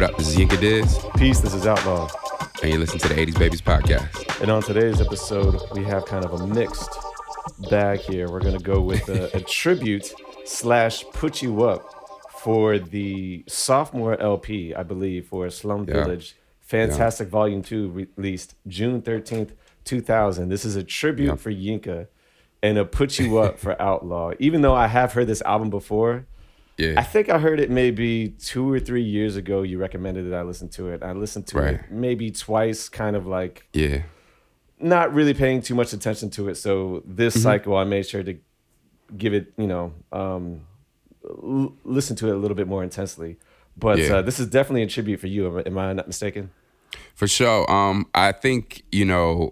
What up? This is Yinka Diz, Peace, this is Outlaw. and you listen to the 80s Babies podcast. And on today's episode, we have kind of a mixed bag here. We're going to go with a, a tribute slash put you up for the sophomore LP, I believe, for Slum Yeah. Village. Fantastic Volume 2 released June 13th, 2000. This is a tribute Yeah. for Yinka and a put you up for Outlaw. Even though I have heard this album before, I think I heard it maybe two or three years ago. You recommended that I listen to it. I listened to Right. it maybe twice, kind of like Yeah. not really paying too much attention to it. So this Mm-hmm. cycle, I made sure to give it, you know, um, l- listen to it a little bit more intensely. But Yeah. uh, this is definitely a tribute for you. Am, am I not mistaken? For sure. Um, I think, you know,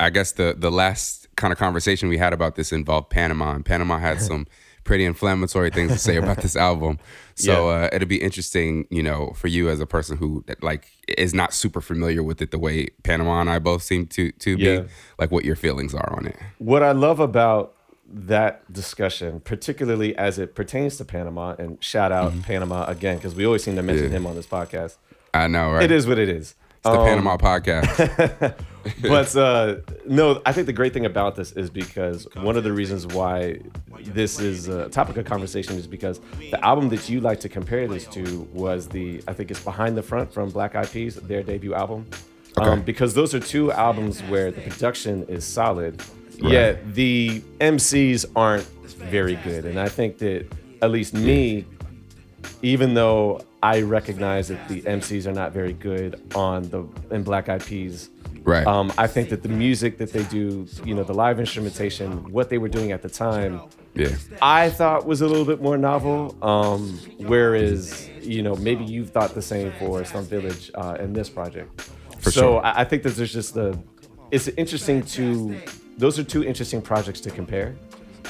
I guess the the last kind of conversation we had about this involved Panama, and Panama had some pretty inflammatory things to say about this album. So uh, it'll be interesting, you know, for you as a person who like is not super familiar with it the way Panama and I both seem to to Yeah. be, like what your feelings are on it. What I love about that discussion, particularly as it pertains to Panama, and shout out Panama again, because we always seem to mention Mm-hmm. Yeah. him on this podcast. I know, right? It is what it is. It's the Um, Panama podcast. but uh, no, I think the great thing about this is because one of the reasons why this is a topic of conversation is because the album that you like to compare this to was the I think it's Behind the Front from Black Eyed Peas, their debut album. Um, because those are two albums where the production is solid, yet the MCs aren't very good. And I think that at least me, even though I recognize that the MCs are not very good on the in Black Eyed Peas, Right. Um, I think that the music that they do, you know, the live instrumentation, what they were doing at the time, yeah. I thought was a little bit more novel. Um, whereas, you know, maybe you've thought the same for Slum Village uh, in this project. For so sure. I, I think that there's just the, it's interesting to, those are two interesting projects to compare.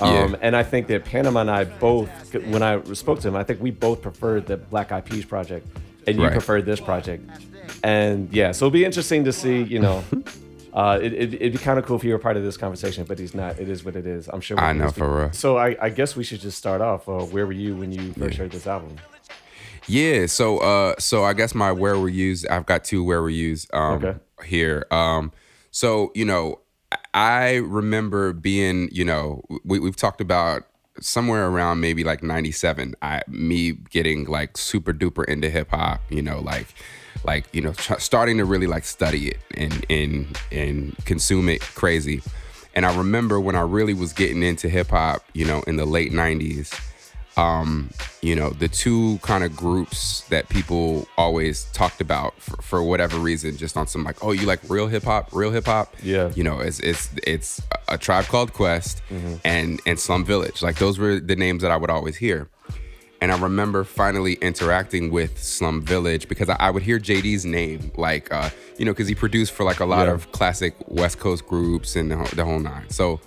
Um, Yeah. And I think that Panama and I both, when I spoke to him, I think we both preferred the Black Eyed Peas project, and you Right. preferred this project. And yeah, so it'll be interesting to see, you know. Uh, it, it, it'd be kind of cool if he were part of this conversation, but he's not. It is what it is. I'm sure. we I know, for real. So I, I guess we should just start off. Uh, where were you when you first heard this album? Yeah, so uh so I guess my where were yous, I've got two where were yous um Okay. here. Um so, you know, I remember being, you know, we we've talked about somewhere around maybe like 97 I me getting like super duper into hip hop, you know, like like, you know, tr- starting to really like study it and and and consume it crazy. And I remember when I really was getting into hip hop, you know, in the late 90s, um, you know, the two kind of groups that people always talked about for, for whatever reason, just on some like, oh, you like real hip hop, real hip hop. Yeah. You know, it's it's it's a tribe called Quest and and Slum Village. Like those were the names that I would always hear. And I remember finally interacting with Slum Village because I, I would hear JD's name, like, uh, you know, because he produced for like a lot Yeah. of classic West Coast groups and the the whole nine. So,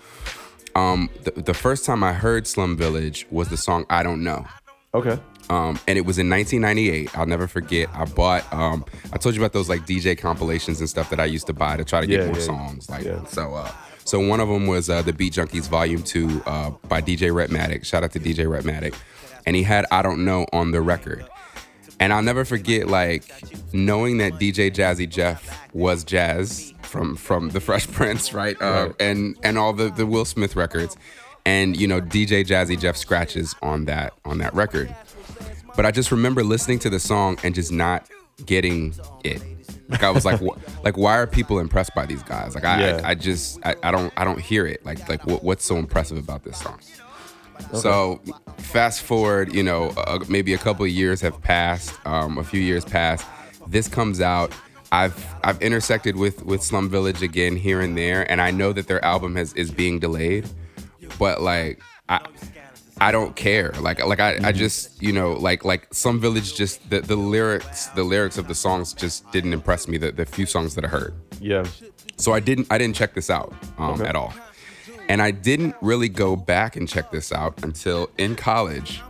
um, the, the first time I heard Slum Village was the song I Don't Know. Okay. Um, and it was in 1998. I'll never forget. I bought. Um, I told you about those like DJ compilations and stuff that I used to buy to try to get Yeah, more yeah, songs. Like yeah. so. Uh, so one of them was uh, the Beat Junkies Volume Two uh, by DJ Rhettmatic. Shout out to DJ Rhettmatic, and he had I Don't Know on the record. And I'll never forget like knowing that DJ Jazzy Jeff was Jazz from from the Fresh Prince, right? Uh, Right. And and all the the Will Smith records, and you know DJ Jazzy Jeff scratches on that on that record. But I just remember listening to the song and just not getting it. Like I was like, like why are people impressed by these guys? Like I, Yeah. I, I just I, I don't I don't hear it. Like like what, what's so impressive about this song? So fast forward, you know, uh, maybe a couple of years have passed, um, a few years passed. This comes out. I've I've intersected with with Slum Village again here and there, and I know that their album has is being delayed, but like I. I don't care. Like like I, I just you know like like Slum Village just the, the lyrics the lyrics of the songs just didn't impress me the, the few songs that I heard. Yeah. So I didn't I didn't check this out um, Okay. at all. And I didn't really go back and check this out until in college.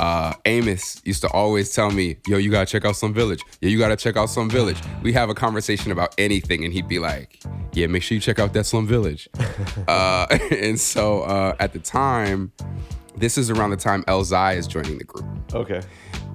Uh, Amos used to always tell me, "Yo, you gotta check out some village. Yeah, you gotta check out some village." We have a conversation about anything, and he'd be like, "Yeah, make sure you check out that Slum Village." uh, and so uh, at the time, this is around the time Elzhi is joining the group, Okay.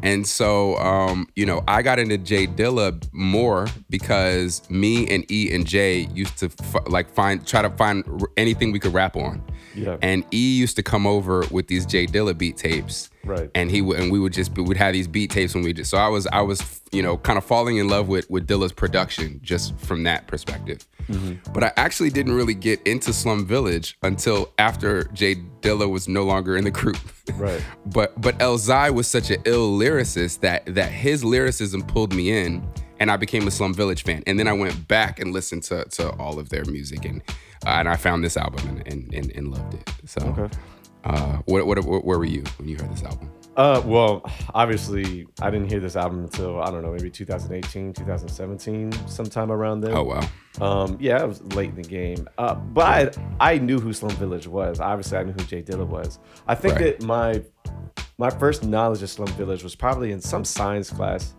And so, um, you know, I got into J Dilla more because me and E and J used to f- like find try to find r- anything we could rap on. Yeah. And E used to come over with these J Dilla beat tapes. Right. And he would and we would just we'd have these beat tapes when we just so I was I was you know kind of falling in love with with Dilla's production just from that perspective. Mm-hmm. But I actually didn't really get into Slum Village until after J Dilla was no longer in the group. Right. but but Elzhi was such an ill lyricist that that his lyricism pulled me in and I became a Slum Village fan. And then I went back and listened to to all of their music and uh, and I found this album and and, and, and loved it. So Okay. uh, what, what, what, where were you when you heard this album? Uh, well, obviously, I didn't hear this album until I don't know, maybe 2018, 2017, sometime around then. Oh wow, Um, yeah, it was late in the game. Uh, but I, I knew who Slum Village was. Obviously, I knew who J Dilla was. I think Right. that my my first knowledge of Slum Village was probably in some science class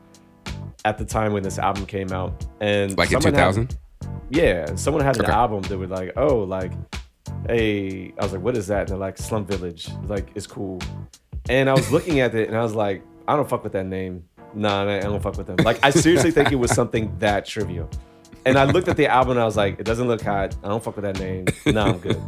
at the time when this album came out. And like in 2000? yeah, someone had an album that was like, oh, like, hey, I was like, what is that? And they're like, Slum Village, like, it's cool. And I was looking at it and I was like, I don't fuck with that name. Nah, I don't fuck with them. Like, I seriously think it was something that trivial. And I looked at the album and I was like, it doesn't look hot. I don't fuck with that name. Nah, I'm good.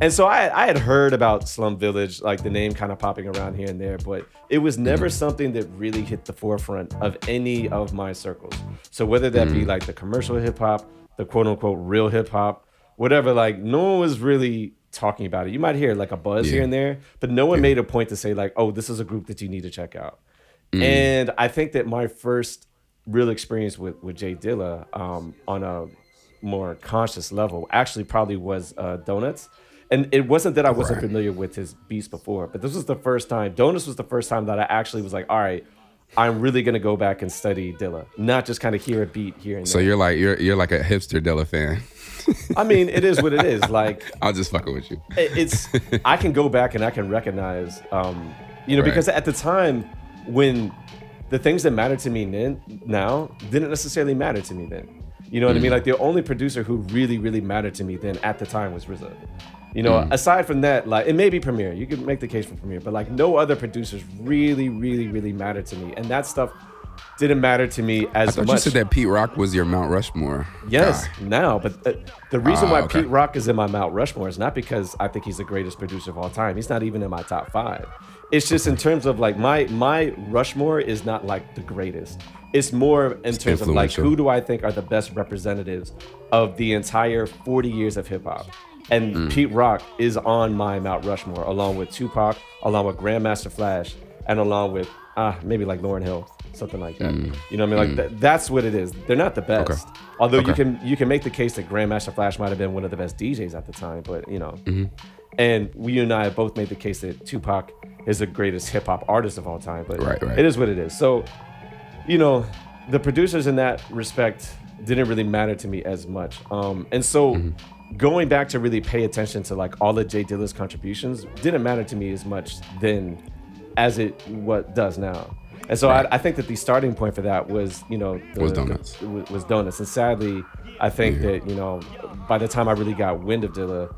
And so I, I had heard about Slum Village, like the name kind of popping around here and there, but it was never mm-hmm. something that really hit the forefront of any of my circles. So whether that be mm-hmm. like the commercial hip hop, the quote unquote real hip hop, whatever, like no one was really talking about it. You might hear like a buzz here and there, but no one made a point to say like, oh, this is a group that you need to check out. And I think that my first real experience with with J Dilla um, on a more conscious level actually probably was uh, Donuts. And it wasn't that I wasn't Right. familiar with his beats before, but this was the first time. Donuts was the first time that I actually was like, all right, I'm really gonna go back and study Dilla, not just kind of hear a beat here and So there. you're like you're you're like a hipster Dilla fan. I mean, it is what it is. Like I'll just fucking with you. it's I can go back and I can recognize, um, you know, Right. because at the time when the things that mattered to me then now didn't necessarily matter to me then. You know what I mean? Like the only producer who really, really mattered to me then at the time was RZA. You know, aside from that, like it may be Premier. You could make the case for Premier, but like no other producers really, really, really matter to me, and that stuff didn't matter to me as I thought much. you said that Pete Rock was your Mount Rushmore. Yes, guy. now, but uh, the reason Ah, why okay. Pete Rock is in my Mount Rushmore is not because I think he's the greatest producer of all time. He's not even in my top five. It's just in terms of like my my Rushmore is not like the greatest. It's more in terms of like who do I think are the best representatives of the entire 40 years of hip hop. And Mm. Pete Rock is on my Mount Rushmore, along with Tupac, along with Grandmaster Flash, and along with ah maybe like Lauryn Hill, something like that. You know what I mean? Like th- that's what it is. They're not the best. Although you Mm. Can you can make the case that Grandmaster Flash might have been one of the best DJs at the time, but you know. Mm-hmm. And we and I have both made the case that Tupac is the greatest hip hop artist of all time. But Right, right. it is what it is. So, you know, the producers in that respect didn't really matter to me as much. Um, and so Mm-hmm. Going back to really pay attention to like all of J Dilla's contributions didn't matter to me as much then as it what does now. And so Right. I, I think that the starting point for that was, you know, the, Was Donuts. was, was donuts. And sadly, I think that you know, by the time I really got wind of Dilla,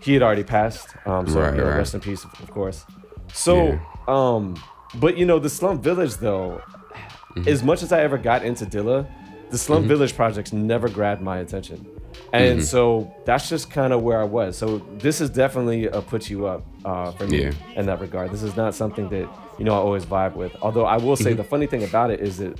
he had already passed. Um, so Right, you know, right. rest in peace, of course. So, um, but you know, the Slum Village though, Mm-hmm. as much as I ever got into Dilla, the Slum Village projects never grabbed my attention. And Mm-hmm. so that's just kind of where I was. So this is definitely a put you up uh, for me Yeah. in that regard. This is not something that you know I always vibe with. Although I will Mm-hmm. say the funny thing about it is that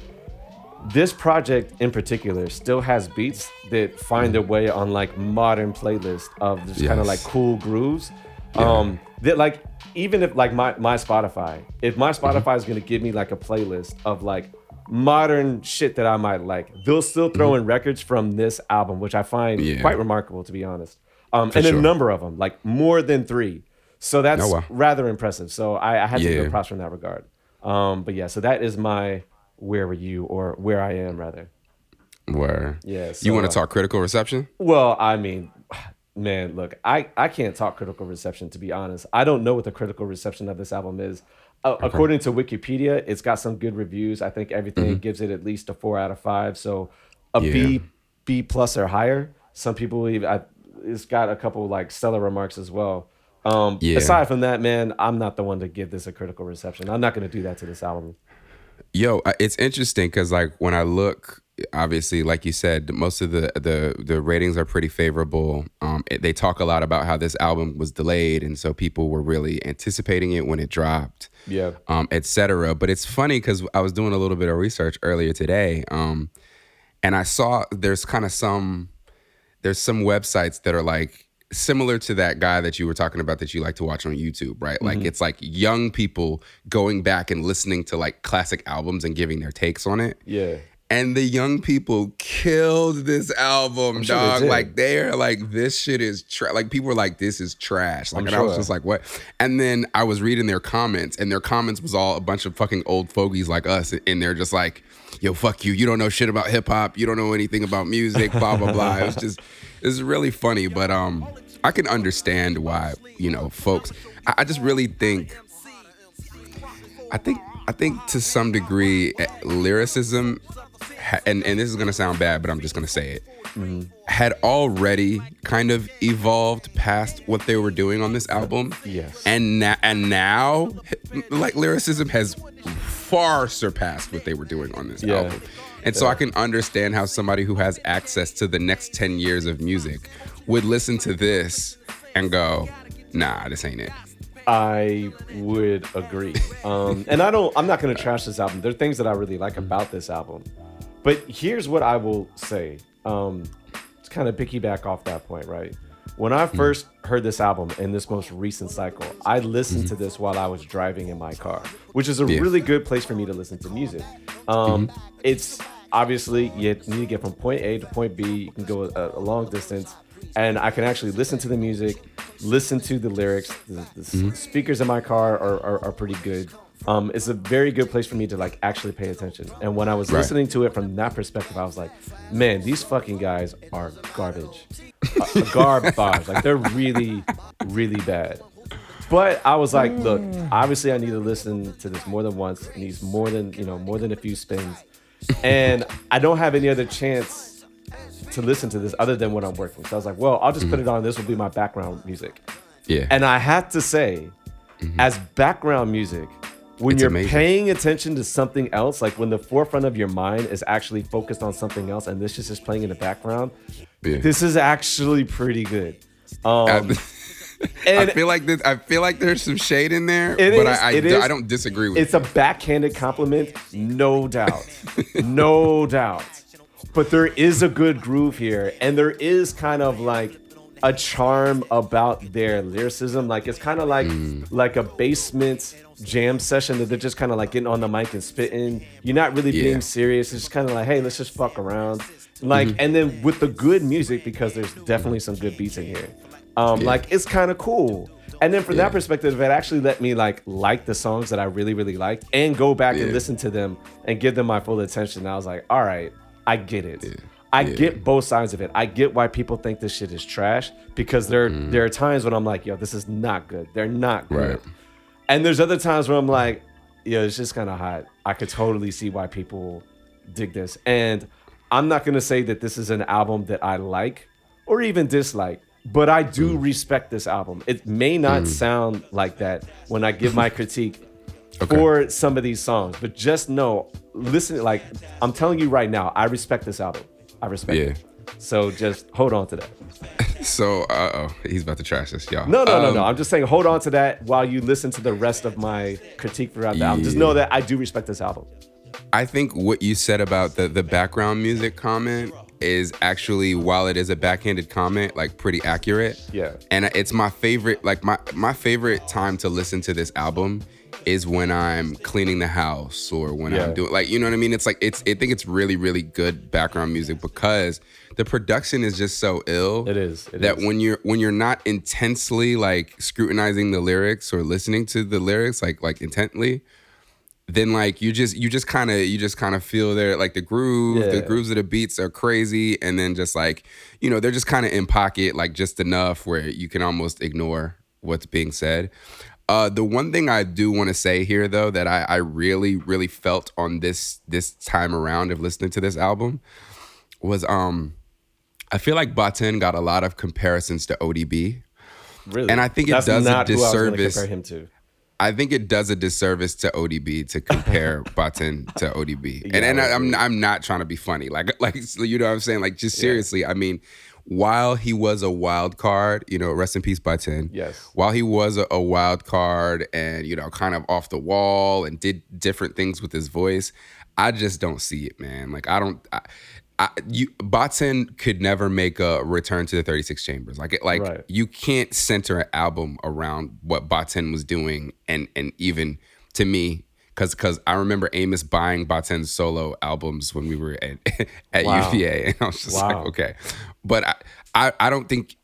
this project in particular still has beats that find their way on like modern playlist of just kind of like cool grooves. Um, that like even if like my my Spotify, if my Mm-hmm. Spotify is gonna give me like a playlist of like modern shit that I might like, they'll still throw in records from this album, which I find Mm-hmm. Yeah. quite remarkable to be honest. Um, and a number of them, like more than three. So that's Oh, wow. rather impressive. So I, I had to Yeah. give props from that regard. Um, but yeah, so that is my where were you or where I am rather. Where? Yeah, you so, want uh, to talk critical reception? Well, I mean, man, look, I, I can't talk critical reception to be honest. I don't know what the critical reception of this album is. Uh, According to Wikipedia, it's got some good reviews. I think everything gives it at least a four out of five. So a B, Mm-hmm. Yeah. B plus or higher. Some people even I, it's got a couple like stellar remarks as well. Um, Yeah. Aside from that, man, I'm not the one to give this a critical reception. I'm not going to do that to this album. Yo, it's interesting because like when I look, obviously, like you said, most of the the the ratings are pretty favorable. Um, it, they talk a lot about how this album was delayed, and so people were really anticipating it when it dropped. Yeah. Um, etc. But it's funny because I was doing a little bit of research earlier today, um, and I saw there's kind of some there's some websites that are like similar to that guy that you were talking about that you like to watch on YouTube, right? Like it's like young people going back and listening to like classic albums and giving their takes on it. Yeah. And the young people killed this album, sure they dog. did. like they're like, this shit is trash. Like people were like, this is trash. Like, I'm and I was just like, what? And then I was reading their comments, and their comments was all a bunch of fucking old fogies like us, and they're just like, yo, fuck you. You don't know shit about hip hop. You don't know anything about music. Blah blah blah. it was just, it was really funny, but um, I can understand why you know folks. I, I just really think I think I think to some degree eh, lyricism and and this is going to sound bad but I'm just going to say it had already kind of evolved past what they were doing on this album. Yes. And na- and now like lyricism has far surpassed what they were doing on this Yeah. album. And so I can understand how somebody who has access to the next 10 years of music would listen to this and go, "Nah, this ain't it." I would agree. Um, and I don't. I'm not going to trash this album. There are things that I really like about this album, but here's what I will say. Um, to kind of piggyback off that point, right? When I first heard this album in this most recent cycle, I listened to this while I was driving in my car, which is a Yeah. really good place for me to listen to music. Um, It's obviously you need to get from point A to point B. You can go a, a long distance, and I can actually listen to the music, listen to the lyrics. The, the s- speakers in my car are, are, are pretty good. Um, it's a very good place for me to like actually pay attention. And when I was Right. listening to it from that perspective, I was like, man, these fucking guys are garbage, uh, garbage. Like they're really, really bad. But I was like, look, obviously I need to listen to this more than once. It needs more than you know, more than a few spins, and I don't have any other chance to listen to this other than when I'm working. So I was like, well, I'll just put it on. This will be my background music. Yeah. And I have to say, as background music, when It's you're amazing. paying attention to something else, like when the forefront of your mind is actually focused on something else, and this is just playing in the background, Yeah. this is actually pretty good. Um, I feel like this, I feel like there's some shade in there, It but is, I I, it do- is. I don't disagree with it. it's a backhanded compliment, no doubt, no doubt. But there is a good groove here, and there is kind of like a charm about their lyricism. Like it's kind of like Mm. like a basement jam session that they're just kind of like getting on the mic and spitting. You're not really Yeah. being serious. It's just kind of like, hey, let's just fuck around. Like, and then with the good music because there's definitely some good beats in here. Um, like it's kind of cool. And then from Yeah. that perspective, it actually let me like like the songs that I really really liked and go back and listen to them and give them my full attention. I was like, all right, I get it. I Yeah. get both sides of it. I get why people think this shit is trash because there there are times when I'm like, yo, this is not good. They're not good. Mm. Right. And there's other times where I'm like, yo, it's just kind of hot. I could totally see why people dig this. And I'm not gonna say that this is an album that I like or even dislike, but I do Mm. respect this album. It may not sound like that when I give my critique Okay. for some of these songs, but just know, listen, like I'm telling you right now, I respect this album. I respect Yeah. it. So just hold on to that. So, uh oh, he's about to trash us, y'all. No, no, no, Um, no. I'm just saying, hold on to that while you listen to the rest of my critique throughout the album. Just know that I do respect this album. I think what you said about the the background music comment is actually, while it is a backhanded comment, like pretty accurate. Yeah. And it's my favorite. Like my my favorite time to listen to this album is when I'm cleaning the house or when Yeah. I'm doing like you know what I mean. It's like it's I think it's really really good background music because the production is just so ill. It is, it that is. when you're when you're not intensely like scrutinizing the lyrics or listening to the lyrics like like intently then like you just you just kind of you just kind of feel there like the groove the grooves of the beats are crazy and then just like you know they're just kind of in pocket like just enough where you can almost ignore what's being said uh the one thing i do want to say here though that i i really really felt on this this time around of listening to this album was um i feel like Baatin got a lot of comparisons to odb Really. And I think it That's does a who I disservice- compare him to. I think it does a disservice to ODB to compare Baatin to ODB, and Yeah, and I I, I'm I'm not trying to be funny, like like you know what I'm saying, like just seriously. I mean, while he was a wild card, you know, rest in peace Baatin. Yes. While he was a, a wild card and you know kind of off the wall and did different things with his voice, I just don't see it, man. Like I don't. I, I, you Baatin could never make a return to the 36 chambers. Like, like Right. you can't center an album around what Baatin was doing, and and even to me, because because I remember Amos buying Baatin's solo albums when we were at at Wow. UVA, and I was just Wow. like, okay, but I, I I don't think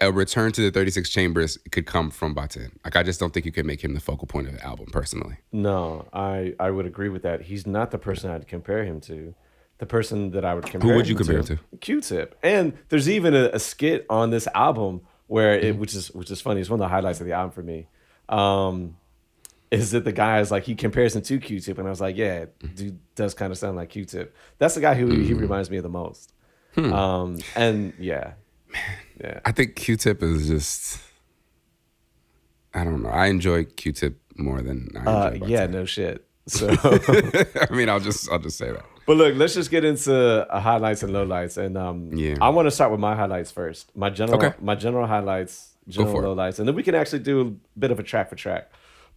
a, return to the 36 chambers could come from Baatin. Like, I just don't think you can make him the focal point of the album, personally. No, I I would agree with that. He's not the person I'd compare him to. The person that I would compare. Who would you compare to? Q-Tip. And there's even a, a skit on this album where it, Mm-hmm. which is which is funny. It's one of the highlights of the album for me. Um, is that the guy is like he compares him to Q-Tip, and I was like, yeah, Mm-hmm. dude does kind of sound like Q-Tip. That's the guy who he reminds me of the most. Hmm. Um, and yeah, man, yeah. I think Q-Tip is just. I don't know. I enjoy Q-Tip more than I enjoy Uh, yeah, no shit. So. I mean, I'll just I'll just say that. But look, let's just get into uh, highlights and lowlights, and um, Yeah. I want to start with my highlights first. My general, Okay. my general highlights, general lowlights, and then we can actually do a bit of a track for track.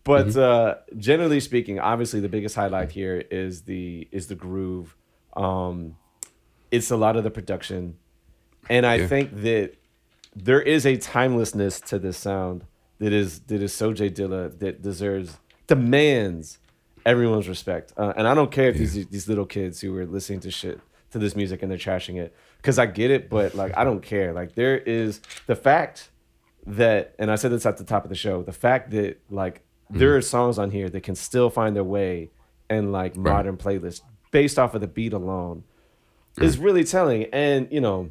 But Mm-hmm. uh, generally speaking, obviously the biggest highlight here is the is the groove. Um, it's a lot of the production, and I Yeah. think that there is a timelessness to this sound that is that is so J Dilla that deserves demands everyone's respect. Uh, and I don't care if these these little kids who are listening to shit to this music and they're trashing it because I get it, but like I don't care. Like there is the fact that, and I said this at the top of the show, the fact that like there are songs on here that can still find their way in like modern playlists based off of the beat alone is really telling. And you know,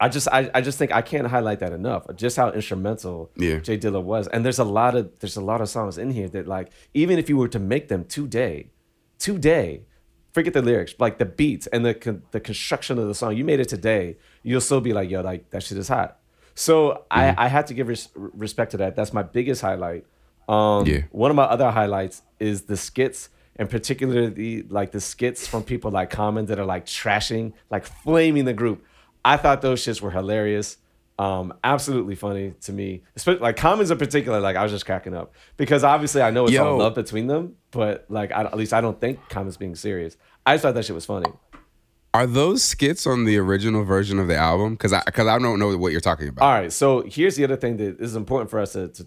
I just I, I just think I can't highlight that enough. Just how instrumental Yeah. J Dilla was. And there's a lot of there's a lot of songs in here that like even if you were to make them today, today, forget the lyrics, like the beats and the con- the construction of the song, you made it today, you'll still be like, yo, like that shit is hot. So I I had to give res- respect to that. That's my biggest highlight. Um, Yeah. One of my other highlights is the skits, and particularly like the skits from people like Common that are like trashing, like flaming the group. I thought those shits were hilarious. Um, absolutely funny to me. Especially like Common's in particular, like I was just cracking up because obviously I know it's all Yo. love between them, but like I, at least I don't think Common's being serious. I just thought that shit was funny. Are those skits on the original version of the album? Because I because I don't know what you're talking about. All right, so here's the other thing that is important for us to to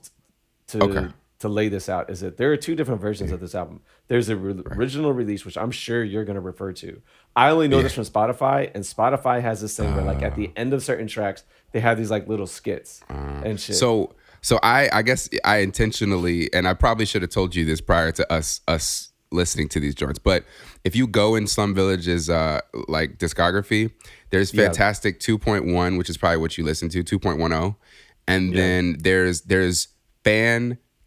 to, Okay. To lay this out is that there are two different versions of this album. There's a re- original release, which I'm sure you're going to refer to. I only know this from Spotify, and Spotify has this thing where, like, at the end of certain tracks, they have these like little skits and shit. So so I I guess I intentionally and I probably should have told you this prior to us us listening to these joints. But if you go in Slum Village's uh like discography, there's Yeah. Fantastic 2.1, which is probably what you listen to, 2.10. And then there's there's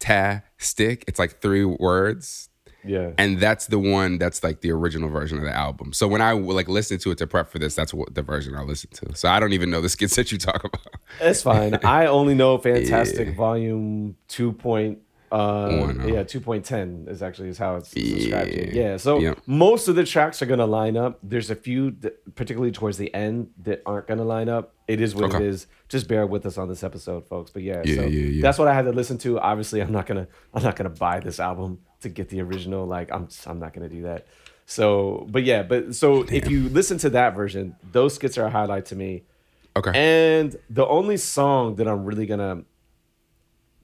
Fantastic. It's like three words. yeah, And that's the one that's like the original version of the album. So when I like listened to it to prep for this, that's what the version I listened to. So I don't even know the skits that you talk about. it's fine. I only know Fantastic Volume Two Point. Uh, oh. yeah, two point ten is actually is how it's here. Yeah. Yeah, so Yep. most of the tracks are gonna line up. There's a few, that, particularly towards the end, that aren't gonna line up. It is what it Okay. is. Just bear with us on this episode, folks. But yeah, Yeah, so yeah, yeah. that's what I had to listen to. Obviously, I'm not gonna I'm not gonna buy this album to get the original. Like I'm I'm not gonna do that. So, but yeah, but so if you listen to that version, those skits are a highlight to me. Okay. And the only song that I'm really gonna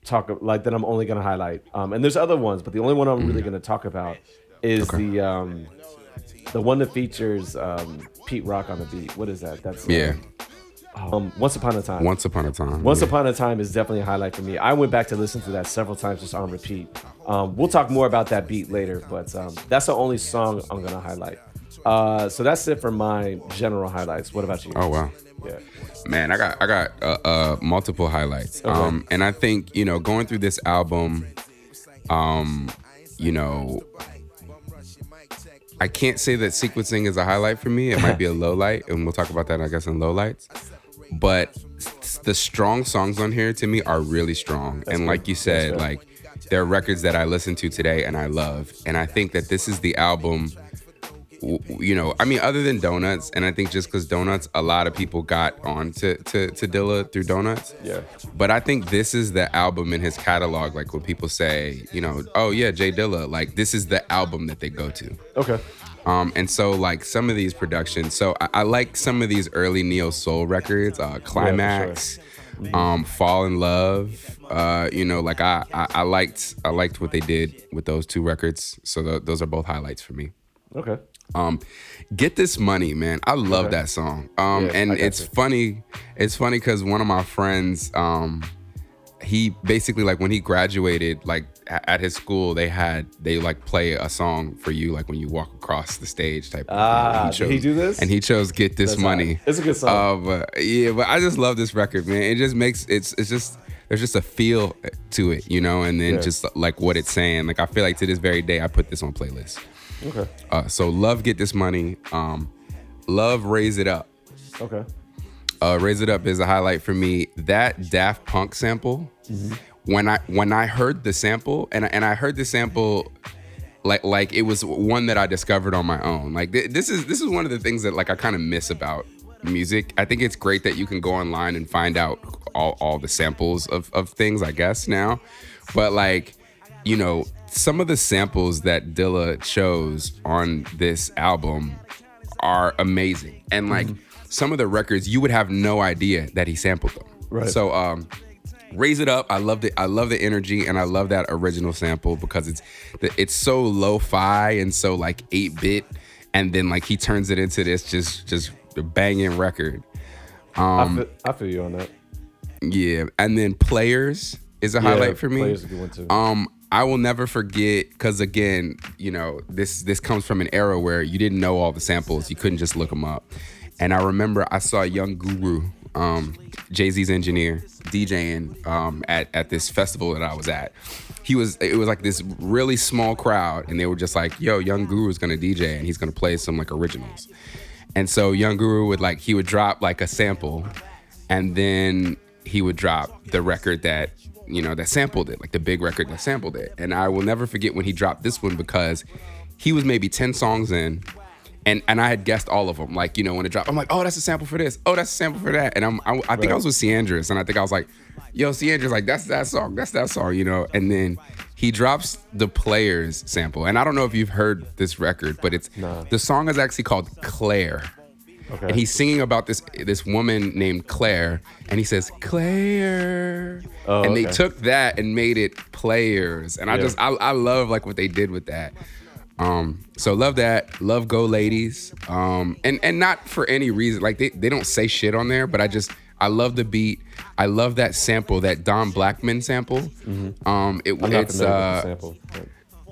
talk like that I'm only gonna highlight, um, and there's other ones, but the only one I'm Mm. really gonna talk about is the um, the one that features um, Pete Rock on the beat. What is that? That's yeah. Um, Once Upon a Time. Once upon a time. Once yeah. Upon a Time is definitely a highlight for me. I went back to listen to that several times just on repeat. Um, we'll talk more about that beat later, but um, that's the only song I'm gonna highlight. Uh, so that's it for my general highlights. What about you? Oh wow. Yeah. Man, I got I got uh, uh multiple highlights. Um and I think, you know, going through this album um you know I can't say that sequencing is a highlight for me. It might be a low light and we'll talk about that I guess in low lights. But the strong songs on here to me are really strong. and like you said, like there are records that I listen to today and I love, and I think that this is the album. You know, I mean, other than Donuts, and I think just because Donuts, a lot of people got on to, to, to Dilla through Donuts. Yeah. But I think this is the album in his catalog. Like when people say, you know, oh yeah, J Dilla, like this is the album that they go to. Okay. Um, and so like some of these productions, so I, I like some of these early neo soul records, uh, Climax, um, Fall in Love. Uh, you know, like I, I I liked I liked what they did with those two records. So th- those are both highlights for me. Okay. Um, get this money, man. I love Okay. that song. Um, Yeah, and it's funny. It's funny because one of my friends, um, he basically like when he graduated, like at his school, they had they like play a song for you, like when you walk across the stage type. of thing. Ah, And did he do this? And he chose "Get This That's Money." hot. It's a good song. Uh, but yeah, but I just love this record, man. It just makes it's it's just there's just a feel to it, you know, and then Yeah. just like what it's saying. Like I feel like to this very day, I put this on playlist. Okay. Uh, so love get this money. Um, love raise it up. Okay. Uh, raise it up is a highlight for me. That Daft Punk sample. When I when I heard the sample and I, and I heard the sample like like it was one that I discovered on my own. Like th- this is this is one of the things that like I kind of miss about music. I think it's great that you can go online and find out all, all the samples of, of things, I guess, now. But like, you know, some of the samples that Dilla chose on this album are amazing. And like some of the records you would have no idea that he sampled them. Right. So um Raise it up. I love the I love the energy and I love that original sample because it's the- it's so lo-fi and so like 8-bit and then like he turns it into this just just banging record. I, Um feel, I feel you on that. yeah, and then Players is a highlight for me. Players a good one too. Um, I will never forget because again, you know, this this comes from an era where you didn't know all the samples, you couldn't just look them up. And I remember I saw Young Guru, um, Jay Z's engineer, DJing um, at at this festival that I was at. He was it was like this really small crowd, and they were just like, "Yo, Young Guru is gonna DJ, and he's gonna play some like originals." And so Young Guru would like he would drop like a sample, and then he would drop the record that you know that sampled it, like the big record that sampled it. And I will never forget when he dropped this one because he was maybe ten songs in, and and I had guessed all of them. Like you know when it dropped, I'm like, oh, that's a sample for this. Oh, that's a sample for that. And I'm I, I think I was with Ciandris, and I think I was like, yo, Ciandris, like that's that song, that's that song, you know. And then he drops the Players sample, and I don't know if you've heard this record, but it's Nah. the song is actually called Claire okay. and he's singing about this this woman named Claire, and he says Claire, Oh, and they okay. took that and made it players, and I just I, I love like what they did with that. Um, so love that, love Go Ladies, um, and and not for any reason like they they don't say shit on there, but I just I love the beat, I love that sample, that Don Blackman sample. Um, it, Mm-hmm. I'm not it's uh sample.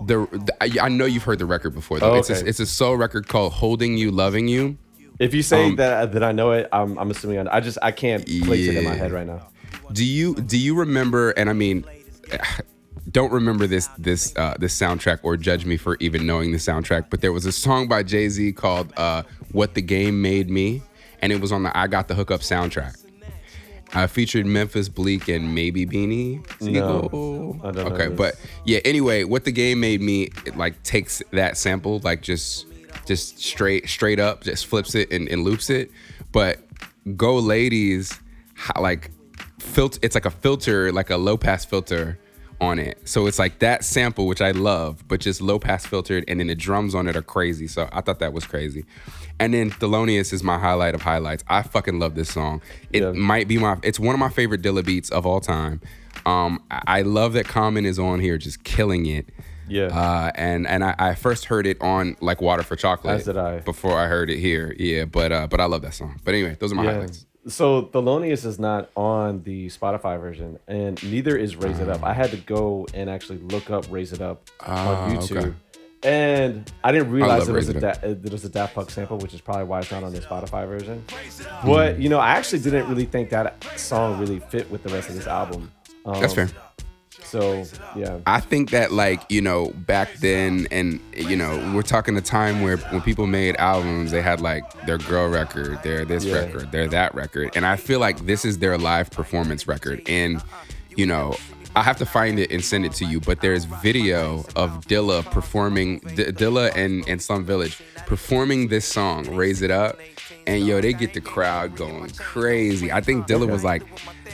the, the I, I know you've heard the record before though. Oh, It's a, okay. it's a soul record called Holding You, Loving You. If you say Um, that that I know it, I'm, I'm assuming I, I just I can't place it in my head right now. Do you do you remember? And I mean, don't remember this this uh, this soundtrack or judge me for even knowing the soundtrack. But there was a song by Jay Z called uh, "What the Game Made Me," and it was on the I Got the Hookup soundtrack. Uh, featured Memphis Bleek and maybe Beanie Sigel. No, I okay, but yeah. Anyway, what the game made me it like takes that sample like just just straight straight up just flips it and, and loops it. But Go Ladies like filter. It's like a filter, like a low pass filter on it. So it's like that sample, which I love, but just low pass filtered, and then the drums on it are crazy. So I thought that was crazy. And then Thelonious is my highlight of highlights. I fucking love this song. It Yeah. might be my. It's one of my favorite Dilla beats of all time. Um, I I love that Common is on here, just killing it. Yeah. Uh, and and I, I first heard it on like Water for Chocolate. As did I. Before I heard it here. Yeah, but uh, but I love that song. But anyway, those are my Yeah. highlights. So Thelonious is not on the Spotify version, and neither is Raise It Up. I had to go and actually look up Raise It Up Ah, on YouTube. okay. And I didn't realize love it was, a Raise It da- uh, it was a Daft Punk sample, which is probably why it's not on the Spotify version. But you know, I actually didn't really think that song really fit with the rest of this album. Um, That's fair. So yeah, I think that like you know back then, and you know we're talking a time where when people made albums, they had like their girl record, their this Yeah. record, their that record, and I feel like this is their live performance record. And you know, I have to find it and send it to you. But there's video of Dilla performing D- Dilla and and Slum Village performing this song, "Raise It Up," and yo, they get the crowd going crazy. I think Dilla was like,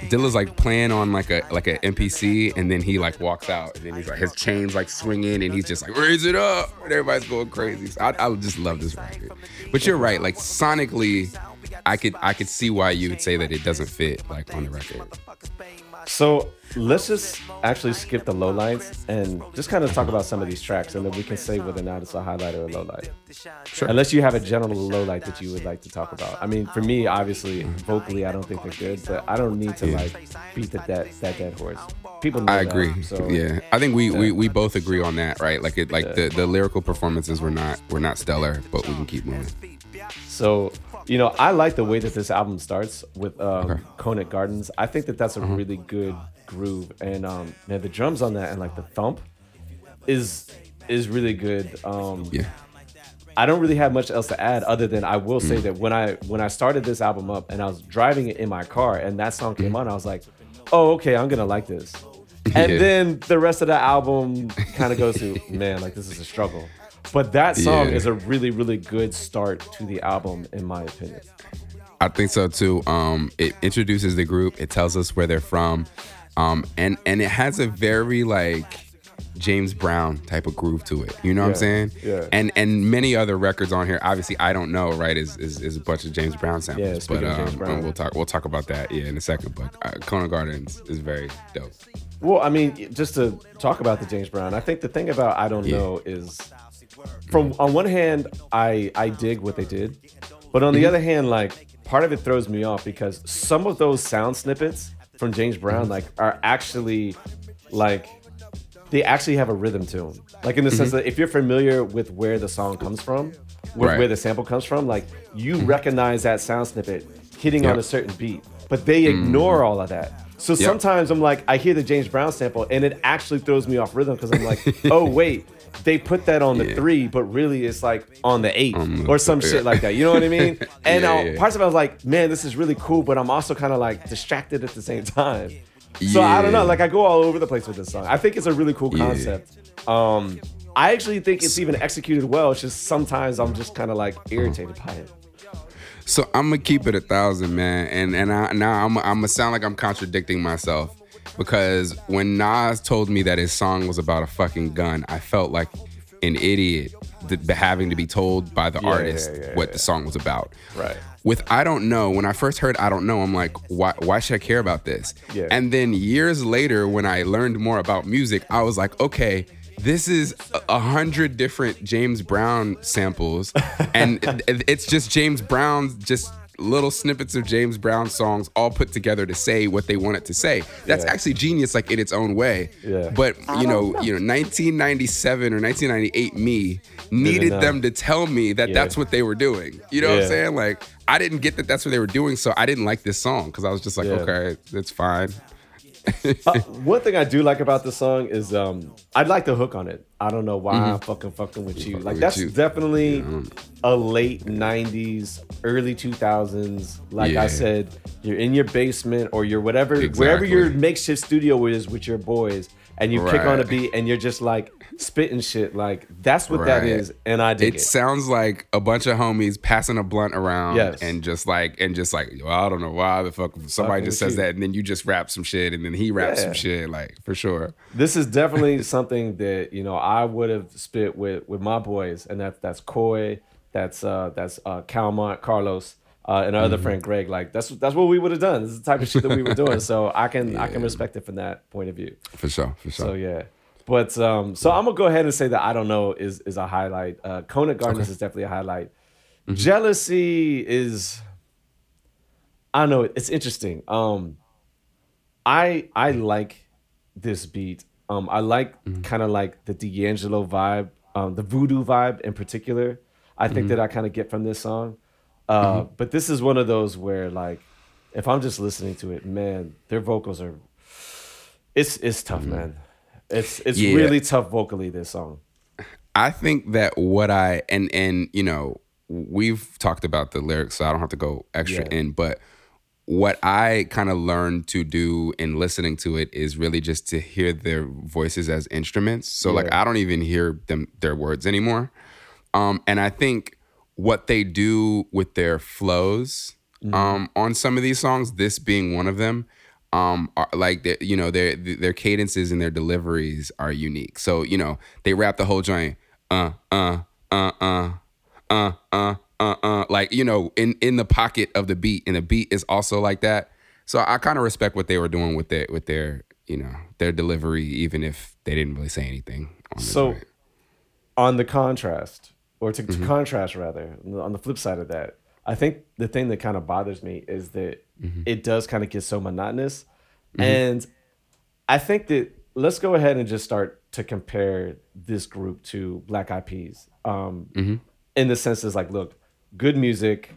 Dilla's like playing on like a like a MPC, and then he like walks out, and then he's like his chains like swinging, and he's just like raise it up, and everybody's going crazy. So I, I just love this record. But you're right, like sonically, I could I could see why you would say that it doesn't fit like on the record. So let's just actually skip the lowlights and just kind of talk about some of these tracks, and then we can say whether or not it's a highlight or a lowlight. Sure. Unless you have a general lowlight that you would like to talk about. I mean, for me, obviously, vocally, I don't think they're good, but I don't need to Yeah. like beat the that that dead horse. People I that, agree. so yeah, I think we, we we both agree on that, right? Like it, like the, the lyrical performances were not were not stellar, but we can keep moving. So, you know, I like the way that this album starts with um, Okay. Conant Gardens. I think that that's a really good groove, and um, man, the drums on that and like the thump is is really good. Um, Yeah, I don't really have much else to add other than I will Mm. say that when I when I started this album up and I was driving it in my car and that song came on, I was like, oh okay, I'm gonna like this. And. Yeah. then the rest of the album kind of goes to man, like this is a struggle. But that song Yeah. is a really really good start to the album in my opinion. I think so too. Um, it introduces the group. It tells us where they're from, um, and and it has a very like James Brown type of groove to it. You know what I'm saying? yeah. And and many other records on here. Obviously, I don't know. Right? Is is, is a bunch of James Brown samples. Yeah, but um, Brown. we'll talk we'll talk about that yeah in a second. But uh, Conant Gardens is very dope. Well, I mean, just to talk about the James Brown, I think the thing about I don't Yeah. know is, from on one hand, I I dig what they did, but on Mm-hmm. the other hand, like part of it throws me off because some of those sound snippets from James Brown Mm-hmm. like are actually like they actually have a rhythm to them. Like in the sense that if you're familiar with where the song comes from, with Mm-hmm. Right. where the sample comes from, like you recognize that sound snippet hitting on a certain beat, but they ignore all of that. So Yep. sometimes I'm like, I hear the James Brown sample and it actually throws me off rhythm because I'm like, oh wait, they put that on the Yeah. three, but really it's like on the eight the- or some yeah. shit like that. You know what I mean? And Yeah, uh, yeah. parts of it I was like, man, this is really cool, but I'm also kind of like distracted at the same time. So I don't know. Like I go all over the place with this song. I think it's a really cool concept. Um, I actually think it's even executed well. It's just sometimes I'm just kind of like irritated by it. So I'm gonna keep it a thousand, man, and and I, now I'm I'm gonna sound like I'm contradicting myself because when Nas told me that his song was about a fucking gun, I felt like an idiot th- having to be told by the Yeah, artist yeah, yeah, what the song was about. Right. With I don't know, when I first heard I don't know, I'm like, why why should I care about this? Yeah. And then years later, when I learned more about music, I was like, okay, this is a- a hundred different James Brown samples, and it's just James Brown's just little snippets of James Brown songs all put together to say what they want it to say. That's Yeah. actually genius, like in its own way. Yeah. But you know, you know, 1997 or 1998 me needed them to tell me that Yeah. that's what they were doing. You know what I'm saying? Like I didn't get that that's what they were doing, so I didn't like this song because I was just like, Yeah. okay, it's fine. Uh, one thing I do like about the song is um I like the hook on it. I don't know why I'm fucking fucking with you. Like that's you. definitely a late '90s, early 2000s. Like Yeah. I said, you're in your basement or you're whatever, wherever your makeshift studio is with your boys, and you pick on a beat and you're just like spitting shit. Like that's what that Right. is, and I dig It it. sounds like a bunch of homies passing a blunt around Yes. and just like and just like, well, I don't know why the fuck somebody Fucking just says you. that and then you just rap some shit and then he raps Yeah. some shit, like for sure. this is definitely something that you know I would have spit with with my boys, and that's that's Coy, that's uh that's uh Calmont, Carlos, uh, and our Mm-hmm. other friend Greg. Like that's that's what we would have done. This is the type of shit that we were doing. So I can I can respect it from that point of view. For sure, for sure. So yeah. But um, so I'm gonna go ahead and say that I don't know is is a highlight. Uh, Conant Gardens is definitely a highlight. Mm-hmm. Jealousy is, I don't know. It's interesting. Um, I I like this beat. Um, I like Mm-hmm. kind of like the D'Angelo vibe, um, the voodoo vibe in particular. I think Mm-hmm. that I kind of get from this song. Uh, But this is one of those where like, if I'm just listening to it, man, their vocals are. It's it's tough, man. It's it's Mm-hmm. Yeah. really tough vocally. This song. I think that what I and and you know we've talked about the lyrics, so I don't have to go extra Yeah. in. But what I kind of learned to do in listening to it is really just to hear their voices as instruments. So like I don't even hear them their words anymore. Um, and I think what they do with their flows um, on some of these songs, this being one of them, um, are like you know their their cadences and their deliveries are unique. So you know they rap the whole joint, uh uh uh uh uh uh uh uh, like you know in in the pocket of the beat, and the beat is also like that. So I kind of respect what they were doing with their with their you know their delivery, even if they didn't really say anything. On So, joint. on the contrast, or to, Mm-hmm. to contrast rather, on the flip side of that, I think the thing that kind of bothers me is that Mm-hmm. it does kind of get so monotonous. And I think that let's go ahead and just start to compare this group to Black Eyed Peas. Um, Mm-hmm. In the sense is like, look, good music,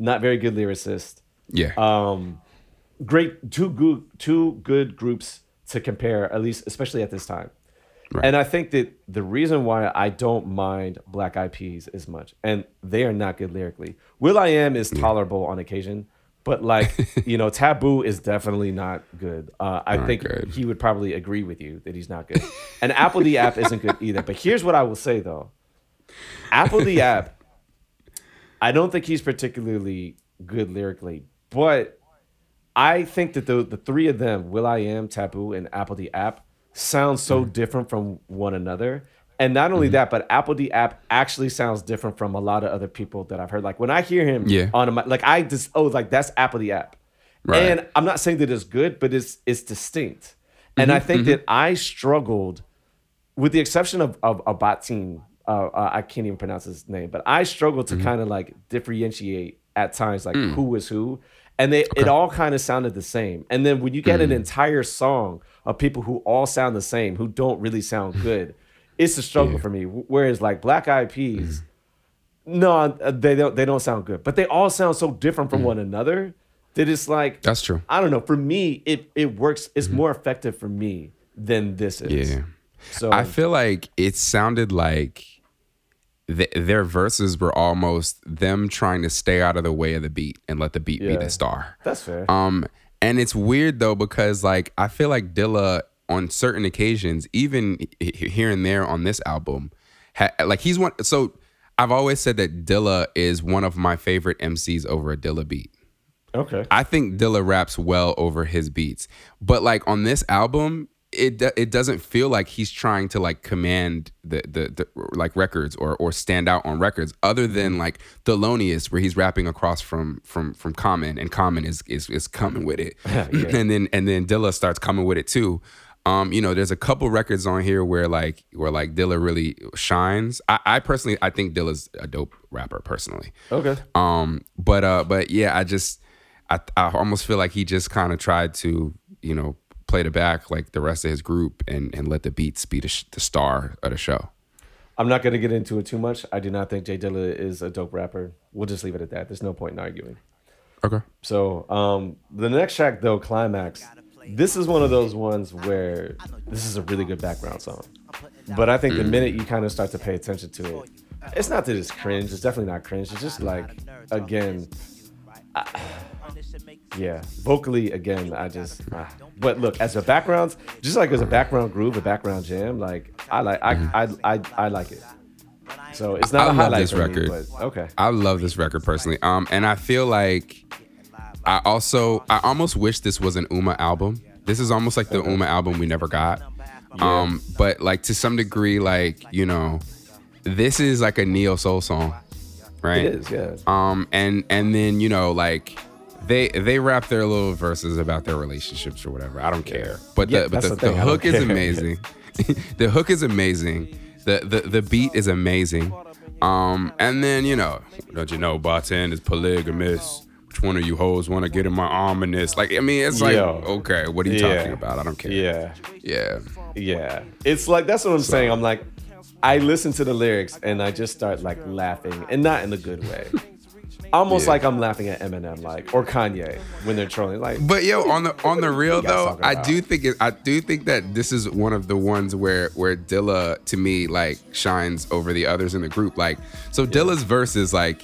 not very good lyricist, yeah, um, great two good two good groups to compare at least especially at this time Right. and i think that the reason why i don't mind black eyed peas as much and they are not good lyrically. will.i.am is tolerable on occasion but like you know taboo is definitely not good. Uh, i think good. he would probably agree with you that he's not good. And apl.de.ap isn't good either. But here's what i will say though. Apple the app I don't think he's particularly good lyrically, but I think that the the three of them, will.i.am, Taboo, and apl.de.ap, sound so mm-hmm. different from one another. And not only mm-hmm. that, but apl.de.ap actually sounds different from a lot of other people that I've heard. Like when I hear him Yeah. on a like I just oh like that's apl.de.ap. Right. And I'm not saying that it's good, but it's it's distinct. And I mm-hmm. think that I struggled with the exception of of Abatin, uh, uh, I can't even pronounce his name, but I struggled to kind of like differentiate at times like mm. who was who, and they it all kind of sounded the same. And then when you get an mm. entire song of people who all sound the same, who don't really sound good, it's a struggle for me. Whereas like Black Eyed Peas, no, uh, they don't they don't sound good, but they all sound so different from one another that it's like that's true. I don't know. For me, it it works. It's more effective for me than this is. Yeah. So I feel like it sounded like th- their verses were almost them trying to stay out of the way of the beat and let the beat be the star. that's fair. Um, and it's weird though because like I feel like Dilla on certain occasions, even here and there on this album, ha- like he's one. So I've always said that Dilla is one of my favorite MCs over a Dilla beat. okay. I think Dilla raps well over his beats, but like on this album, it it doesn't feel like he's trying to like command the the, the like records or or stand out on records, other than like Thelonious, where he's rapping across from from from Common, and Common is is is coming with it, and then and then Dilla starts coming with it too. Um, you know, there's a couple records on here where like where like Dilla really shines. I, I personally I think Dilla's a dope rapper personally. Okay. Um, but uh, but yeah, I just I I almost feel like he just kind of tried to you know play it back like the rest of his group and and let the beats be the, sh- the star of the show. I'm not gonna get into it too much. I do not think J Dilla is a dope rapper. We'll just leave it at that. There's no point in arguing. Okay. So um, the next track though, Climax. This is one of those ones where this is a really good background song. But I think the minute you kind of start to pay attention to it, it's not that it's cringe. It's definitely not cringe. It's just like again, I- yeah, vocally again. I just. ah. But look, as a background, just like as a background groove, a background jam, like I like I I I, I like it. So it's not I a love highlight this for me, record. but okay. I love this record personally. Um, and I feel like I also I almost wish this was an Ummah album. This is almost like the Ummah album we never got. Um, but like to some degree, like you know, this is like a neo soul song, right? It is, yeah. Um, and and then you know like they they rap their little verses about their relationships or whatever. I don't care. But Yeah, the but the, the the hook is care. amazing. the hook is amazing. The, the the beat is amazing. Um, and then you know, don't you know, Barton is polygamous. Which one of you hoes want to get in my arm in this? Like, I mean, it's like, Yo. okay, what are you Yeah. talking about? I don't care. Yeah. yeah, Yeah. It's like that's what I'm saying. I'm like, I listen to the lyrics and I just start like laughing and not in a good way. Almost Yeah. like I'm laughing at Eminem, like or Kanye when they're trolling. Like, But yo, on the on the real though, I do think it, I do think that this is one of the ones where where Dilla to me like shines over the others in the group. Like, so Dilla's verse is like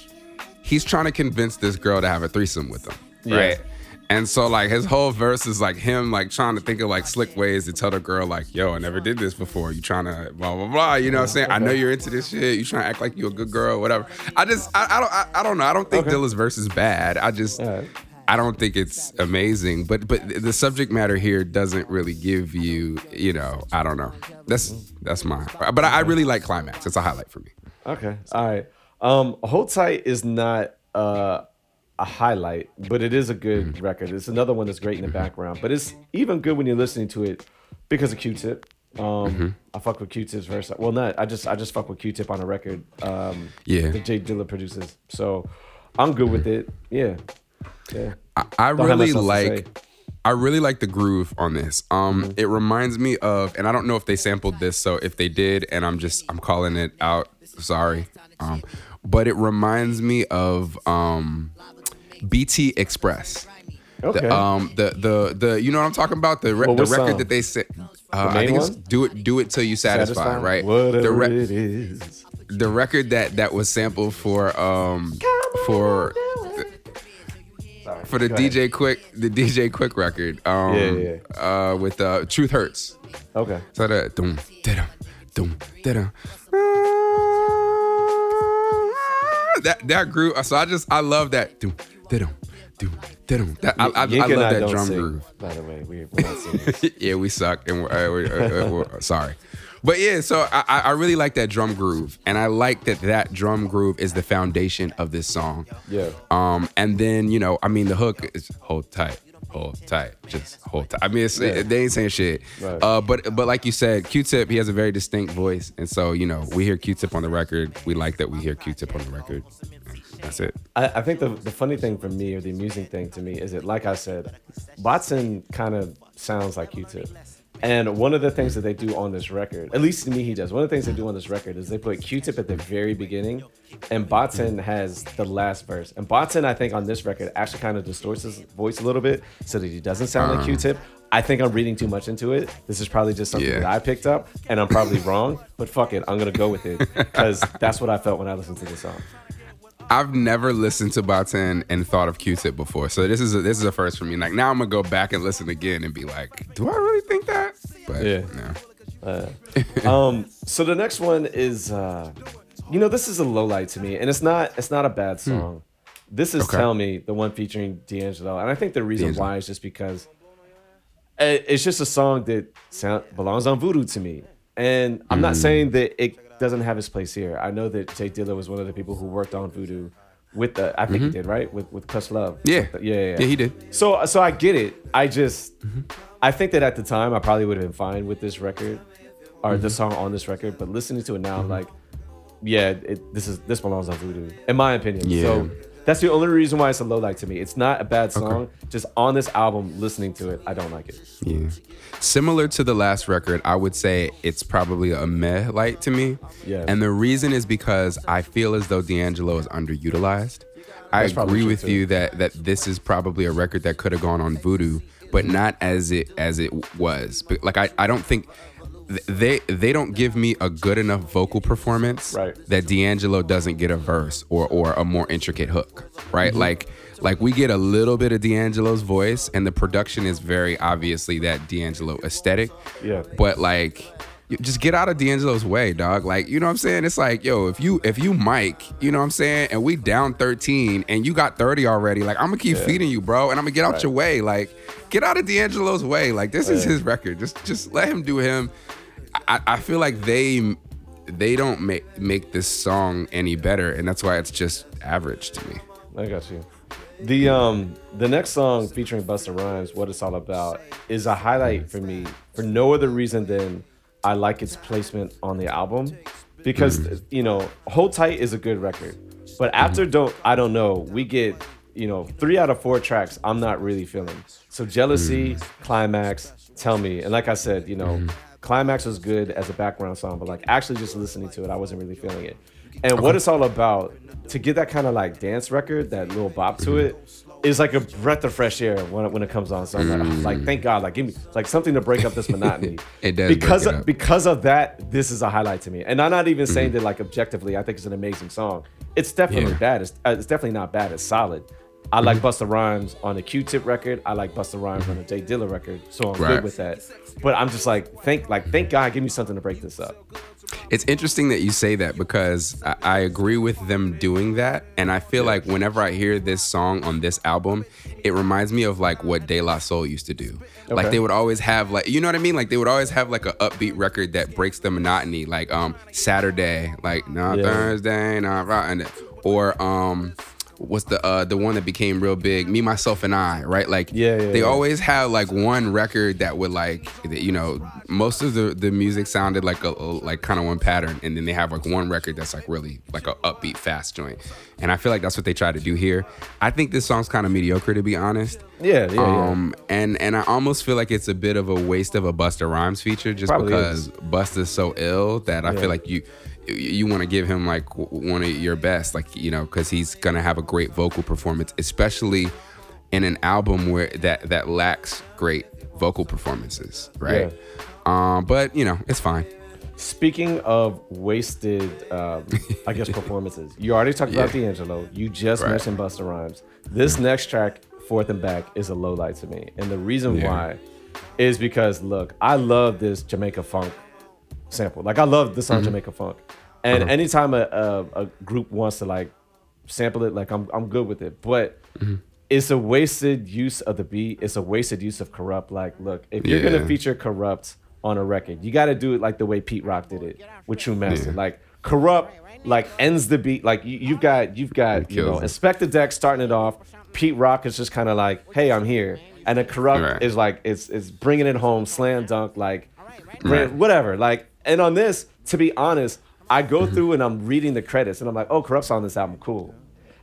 he's trying to convince this girl to have a threesome with him, Yeah. And so like his whole verse is like him like trying to think of like slick ways to tell the girl like, yo, I never did this before. You trying to blah blah blah. You know what I'm saying? I know you're into this shit. You trying to act like you're a good girl, whatever. I just I, I don't I, I don't know. I don't think Okay. Dilla's verse is bad. I just. I don't think it's amazing. But but the subject matter here doesn't really give you, you know, I don't know. That's that's my but I, I really like climax. It's a highlight for me. Okay. All right. Um, Hold Tight is not uh, a highlight, but it is a good Mm-hmm. record. It's another one that's great in the background, but it's even good when you're listening to it because of Q-Tip. Um, Mm-hmm. I fuck with Q-Tip's verse. Well, not I just I just fuck with Q-Tip on a record. Um, Yeah. that J Dilla produces. So I'm good with it. Yeah. Yeah. I, I really much else to like I really like the groove on this. Um Mm-hmm. it reminds me of and I don't know if they sampled this, so if they did and I'm just I'm calling it out, sorry. Um but it reminds me of um BT Express. Okay. The, um the the the you know what I'm talking about? The re- Well, the record song? that they said uh, I main think it's do it do it till you satisfy, Satisfying? right? Whatever the re- it is. the record that that was sampled for um for Sorry. for the Go ahead. DJ Quik the DJ Quik record um Yeah, yeah, uh with uh Truth Hurts. Okay. So that dum da dum da that that groove so I just I love that dum da dum dum dum that I, I, I love that drum sing, groove. By the way, we, we're not yeah, we suck and we're, uh, we're, uh, uh, we're sorry. But yeah, so I, I really like that drum groove, and I like that that drum groove is the foundation of this song. Yeah. Um, and then you know, I mean, the hook is hold tight, hold tight, just hold tight. I mean, it's, Yeah. they ain't saying shit. Right. Uh, but but like you said, Q-Tip, he has a very distinct voice, and so you know, we hear Q-Tip on the record. We like that we hear Q-Tip on the record. That's it. I, I think the, the funny thing for me, or the amusing thing to me, is that, like I said, Watson kind of sounds like Q-Tip. And one of the things that they do on this record, at least to me, he does. One of the things they do on this record is they put Q-Tip at the very beginning, and Botson has the last verse. And Botson, I think, on this record actually kind of distorts his voice a little bit so that he doesn't sound like uh. Q-Tip. I think I'm reading too much into it. This is probably just something Yeah. that I picked up, and I'm probably wrong. But fuck it, I'm gonna go with it because that's what I felt when I listened to the song. I've never listened to Baatin and thought of Q-Tip before, so this is a, this is a first for me. Like now, I'm gonna go back and listen again and be like, do I really think that? But Yeah. no. um so the next one is uh you know this is a low light to me and it's not it's not a bad song this is Okay. tell me the one featuring d'angelo and i think the reason D'Angelo. why is just because it- it's just a song that sound, belongs on voodoo to me and i'm not saying that it doesn't have his place here i know that J Dilla was one of the people who worked on voodoo with the i think he mm-hmm. did right with with Cuss love Yeah. yeah yeah, yeah. Yeah, he did. So so I get it. I just mm-hmm. I think that at the time I probably would have been fine with this record or this mm-hmm. song on this record, but listening to it now, I'm like, yeah, it, this is this belongs on Voodoo, in my opinion. Yeah. So that's the only reason why it's a low light to me. It's not a bad song. Just on this album, listening to it, I don't like it. Yeah. Similar to the last record, I would say it's probably a meh light to me. Yeah. And the reason is because I feel as though D'Angelo is underutilized. I That's agree with too. you that that this is probably a record that could have gone on Voodoo, but not as it as it was. But like I, I don't think th- they they don't give me a good enough vocal performance Right. that D'Angelo doesn't get a verse or or a more intricate hook, right? Mm-hmm. Like like we get a little bit of D'Angelo's voice, and the production is very obviously that D'Angelo aesthetic. Yeah. But like, just get out of D'Angelo's way, dog. Like, you know what I'm saying? It's like, yo, if you if you Mike, you know what I'm saying, and we down 13 and you got 30 already, like I'm gonna keep feeding you, bro, and I'm gonna get out Right. your way. Like, get out of D'Angelo's way. Like, this is his record. Just just let him do him. I, I feel like they they don't make make this song any better, and that's why it's just average to me. I got you. The um the next song featuring Busta Rhymes, "What It's All About," is a highlight for me for no other reason than I like its placement on the album because mm-hmm. you know Hold Tight is a good record, but mm-hmm. after Don't I Don't Know, we get you know three out of four tracks I'm not really feeling. So Jealousy, mm. Climax, Tell Me, and like I said, you know. Mm-hmm. Climax was good as a background song, but like actually just listening to it, I wasn't really feeling it. And what it's all about, to get that kind of like dance record, that little bop to Mm-hmm. it, is like a breath of fresh air when it, when it comes on. So I'm like, oh, like, thank God, like give me like something to break up this monotony. Mm. It does because it of. Mm-hmm. because of that. This is a highlight to me, and I'm not even saying that like objectively. I think it's an amazing song. It's definitely Yeah. bad. It's, uh, it's definitely not bad. It's solid. I like Busta Rhymes on a Q-Tip record. I like Busta Rhymes on a J Dilla record. So I'm Right. good with that. But I'm just like, thank like thank God, give me something to break this up. It's interesting that you say that because I, I agree with them doing that, and I feel like whenever I hear this song on this album, it reminds me of like what De La Soul used to do. Like they would always have like you know what I mean. Like they would always have like an upbeat record that breaks the monotony. Like um Saturday, like no Yeah. Thursday, no Friday, or um. What's the uh the one that became real big? Me, myself, and I, right? Like, Yeah, yeah, they yeah. always have like one record that would like, you know, most of the the music sounded like a like kind of one pattern, and then they have like one record that's like really like a upbeat, fast joint. And I feel like that's what they try to do here. I think this song's kind of mediocre to be honest. Yeah, yeah, yeah. Um, and and I almost feel like it's a bit of a waste of a Busta Rhymes feature just Probably because is. Busta's so ill that I Yeah. feel like you you want to give him like one of your best, like you know, because he's gonna have a great vocal performance, especially in an album where that that lacks great vocal performances, right? Um, but you know, it's fine. Speaking of wasted, um, I guess performances. You already talked about D'Angelo. You just Right. mentioned Busta Rhymes. This next track, Forth and Back, is a low light to me, and the reason Yeah. why is because look, I love this Jamaica funk sample. Like I love the song Mm-hmm. Jamaica funk, and Uh-huh. anytime a, a a group wants to like sample it, like I'm I'm good with it, but. Mm-hmm. It's a wasted use of the beat. It's a wasted use of Kurupt. Like, look, if you're gonna feature Kurupt on a record, you got to do it like the way Pete Rock did it with Tru Master. Yeah. Like, Kurupt like ends the beat. Like you, you've got you've got you know it. Inspectah Deck starting it off. Pete Rock is just kind of like, hey, I'm here, and then Kurupt Right. is like it's it's bringing it home, slam dunk, like Right. whatever. Like, and on this, to be honest, I go Mm-hmm. through and I'm reading the credits, and I'm like, oh, Kurupt's on this album, cool.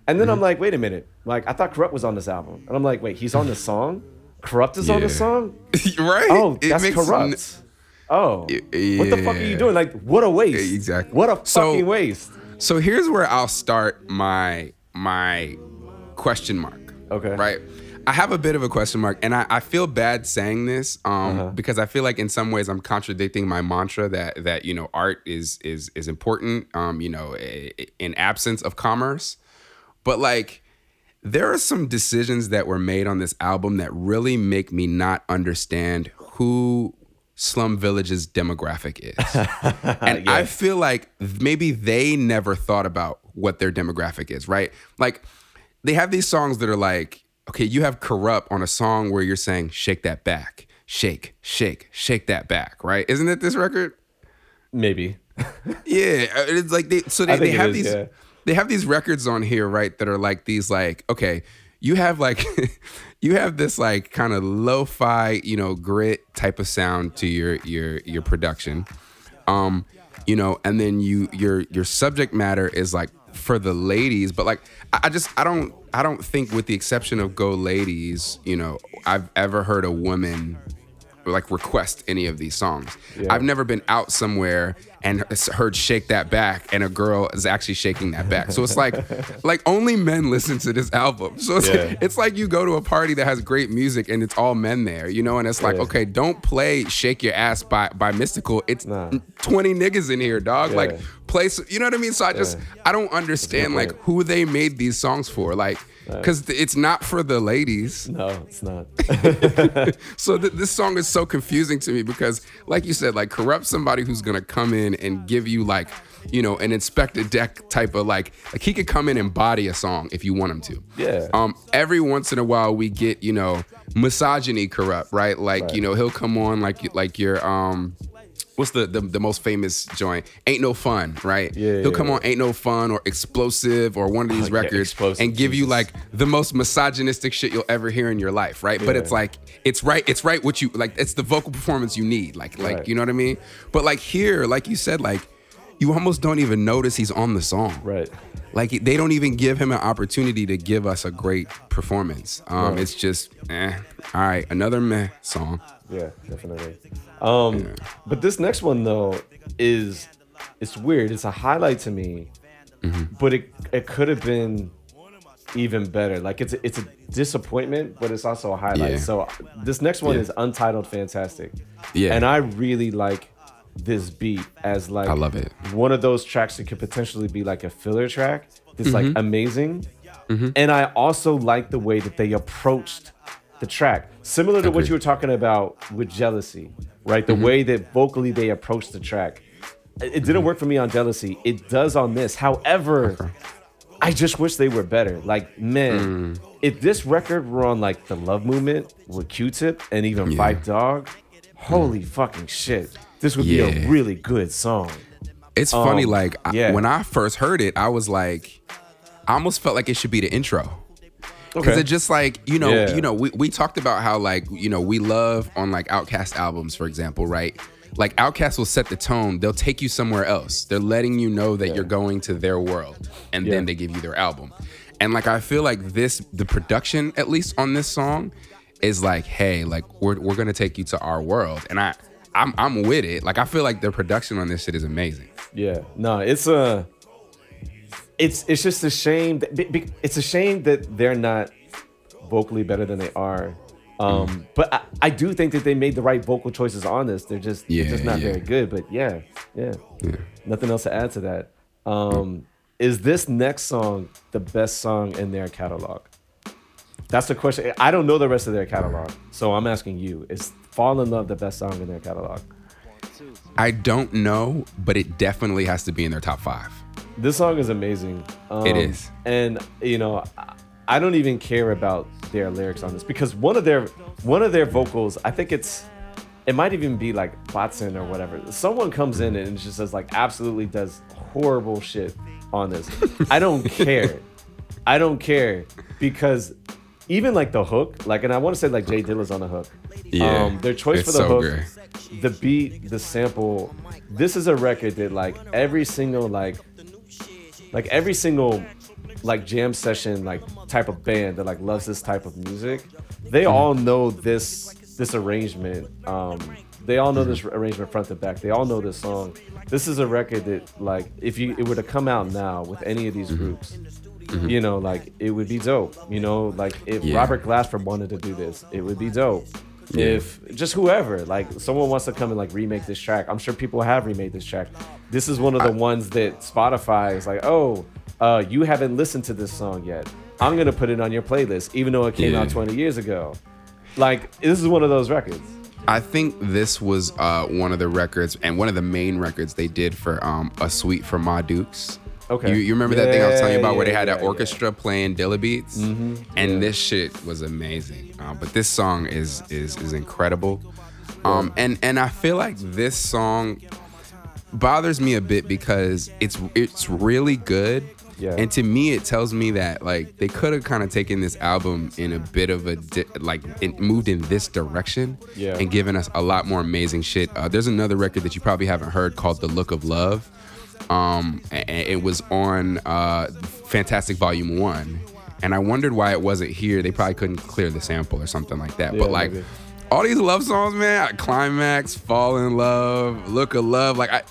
And then I'm Mm-hmm. like, wait a minute, like I thought Kurupt was on this album, and I'm like, wait, he's on the song. Kurupt is on the song. right? Oh, that's Kurupt. n- oh, what the fuck are you doing? Like, what a waste. Exactly. What a So- fucking waste. So here's where I'll start my my question mark. Okay. Right. I have a bit of a question mark, and I, I feel bad saying this um, Uh-huh. because I feel like in some ways I'm contradicting my mantra that that you know art is is is important. Um, you know, in absence of commerce, but like there are some decisions that were made on this album that really make me not understand who Slum Village's demographic is. and I feel like maybe they never thought about what their demographic is, right? Like they have these songs that are like, okay, you have Kurupt on a song where you're saying, shake that back, shake, shake, shake that back, right? Isn't it this record? Maybe. Yeah, uh, it's like they so they, they have is, these yeah. they have these records on here, right? That are like these like okay, you have like you have this like kind of lo-fi, you know, grit type of sound to your your your production. Um, you know, and then you your your subject matter is like for the ladies, but like I, just I don't I don't think with the exception of Go Ladies, you know, I've ever heard a woman like request any of these songs. Yeah. I've never been out somewhere and heard shake that back and a girl is actually shaking that back. So it's like like only men listen to this album. So it's, Yeah. it's like you go to a party that has great music and it's all men there, you know, and it's like, Yeah. okay, don't play Shake Your Ass by by Mystikal. It's Nah. 20 niggas in here, dog. Like play you know what I mean? So I just I don't understand like who they made these songs for. Like cuz it's not for the ladies. No, it's not. So th- this song is so confusing to me because, like you said, like Kurupt somebody who's gonna come in and give you like, you know, an Inspectah Deck type of like, like he could come in and body a song if you want him to. Yeah. Um. Every once in a while we get you know misogyny Kurupt, right? Like Right. you know he'll come on like like your um. What's the, the the most famous joint? Ain't no fun, right? Yeah, He'll yeah, come yeah. on Ain't No Fun or Xxplosive or one of these Oh, records Xxplosive, and give you like the most misogynistic shit you'll ever hear in your life, right? But it's like it's right, it's right what you like it's the vocal performance you need. Like like Right. you know what I mean? But like here, like you said, like you almost don't even notice he's on the song. right. Like they don't even give him an opportunity to give us a great performance. Um Right. it's just eh, all right, another meh song. Yeah, definitely. Um, but this next one though is it's weird. It's a highlight to me, Mm-hmm. but it it could have been even better. Like it's a, it's a disappointment, but it's also a highlight. Yeah. So this next one Yeah. is Untitled Fantastic. Yeah. and I really like this beat as like I love it. One of those tracks that could potentially be like a filler track. It's like Mm-hmm. amazing. Mm-hmm. And I also like the way that they approached the track, similar to what you were talking about with Jealousy, right? Mm-hmm. The way that vocally they approach the track. It it didn't work for me on Jealousy. It does on this. However, I just wish they were better. Like, man, Mm. if this record were on like the Love Movement with Q-Tip and even Yeah. Phife Dawg, holy fucking shit, this would be a really good song. It's funny, Um, like I- when I first heard it, I was like, I almost felt like it should be the intro. Because Okay. it just like, you know, Yeah. you know, we, we talked about how like, you know, we love on like OutKast albums, for example, right? Like OutKast will set the tone. They'll take you somewhere else. They're letting you know that you're going to their world. And Yeah. then they give you their album. And like I feel like this, the production, at least on this song, is like, hey, like we're we're gonna take you to our world. And I I'm I'm with it. Like I feel like the production on this shit is amazing. Yeah, no, it's a, it's it's just a shame. That, it's a shame that they're not vocally better than they are. Um, but I, I do think that they made the right vocal choices on this. They're just they're just not yeah. very good. But yeah, yeah, nothing else to add to that. Um, is this next song the best song in their catalog? That's the question. I don't know the rest of their catalog, so I'm asking you: Is "Fall in Love" the best song in their catalog? I don't know, but it definitely has to be in their top five. This song is amazing. Um, It is. and you know, I- don't even care about their lyrics on this because one of their one of their vocals, I think it's, it might even be like Watson or whatever. Someone comes in and just says like absolutely does horrible shit on this. I don't care. I don't care because even like the hook, like, and I want to say like J Dilla's on the hook. Yeah, Um, their choice for the so hook, good. the beat, the sample. This is a record that like every single like like every single like jam session like type of band that like loves this type of music they Mm-hmm. all know this this arrangement um they all know this Mm-hmm. arrangement front to back they all know this song this is a record that like if you it were to come out now with any of these Mm-hmm. groups you know like it would be dope you know like if Yeah. robert glasper wanted to do this it would be dope Yeah. if just whoever like someone wants to come and like remake this track i'm sure people have remade this track this is one of the ones that spotify is like oh uh, you haven't listened to this song yet i'm gonna put it on your playlist even though it came out 20 years ago like this is one of those records I think this was uh, one of the records and one of the main records they did for um, a suite for Ma Dukes. Okay. You, you remember that thing I was telling you Yeah, about where they had yeah, that yeah. orchestra playing Dilla beats, Mm-hmm. and this shit was amazing. Um, but this song is is is incredible, um, and and I feel like this song bothers me a bit because it's it's really good. Yeah. And to me, it tells me that like they could have kind of taken this album in a bit of a di- like it moved in this direction Yeah. and given us a lot more amazing shit. Uh, there's another record that you probably haven't heard called "The Look of Love." Um, and it was on uh, Fantastic Volume One, and I wondered why it wasn't here. They probably couldn't clear the sample or something like that. Yeah, but like maybe. all these love songs, man, climax, fall in love, look of love, like I.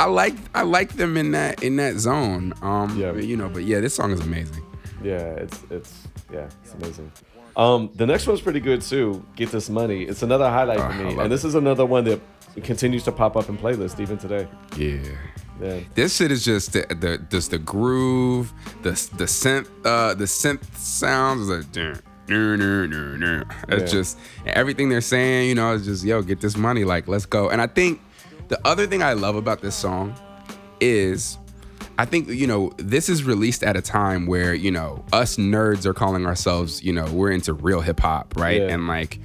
I like I like them in that in that zone. Um, Yeah. you know, but yeah, this song is amazing. yeah it's it's yeah it's amazing um the next one's pretty good too get this money it's another highlight for me and this is another one that continues to pop up in playlist even today Yeah. Yeah This shit is just the, the just the groove, the the synth uh the synth sounds like dun, dun, dun, dun, dun. it's Yeah. just everything they're saying, you know, it's just yo, get this money, like let's go. And I think the other thing I love about this song is I think you know this is released at a time where you know us nerds are calling ourselves you know we're into real hip hop right Yeah. and like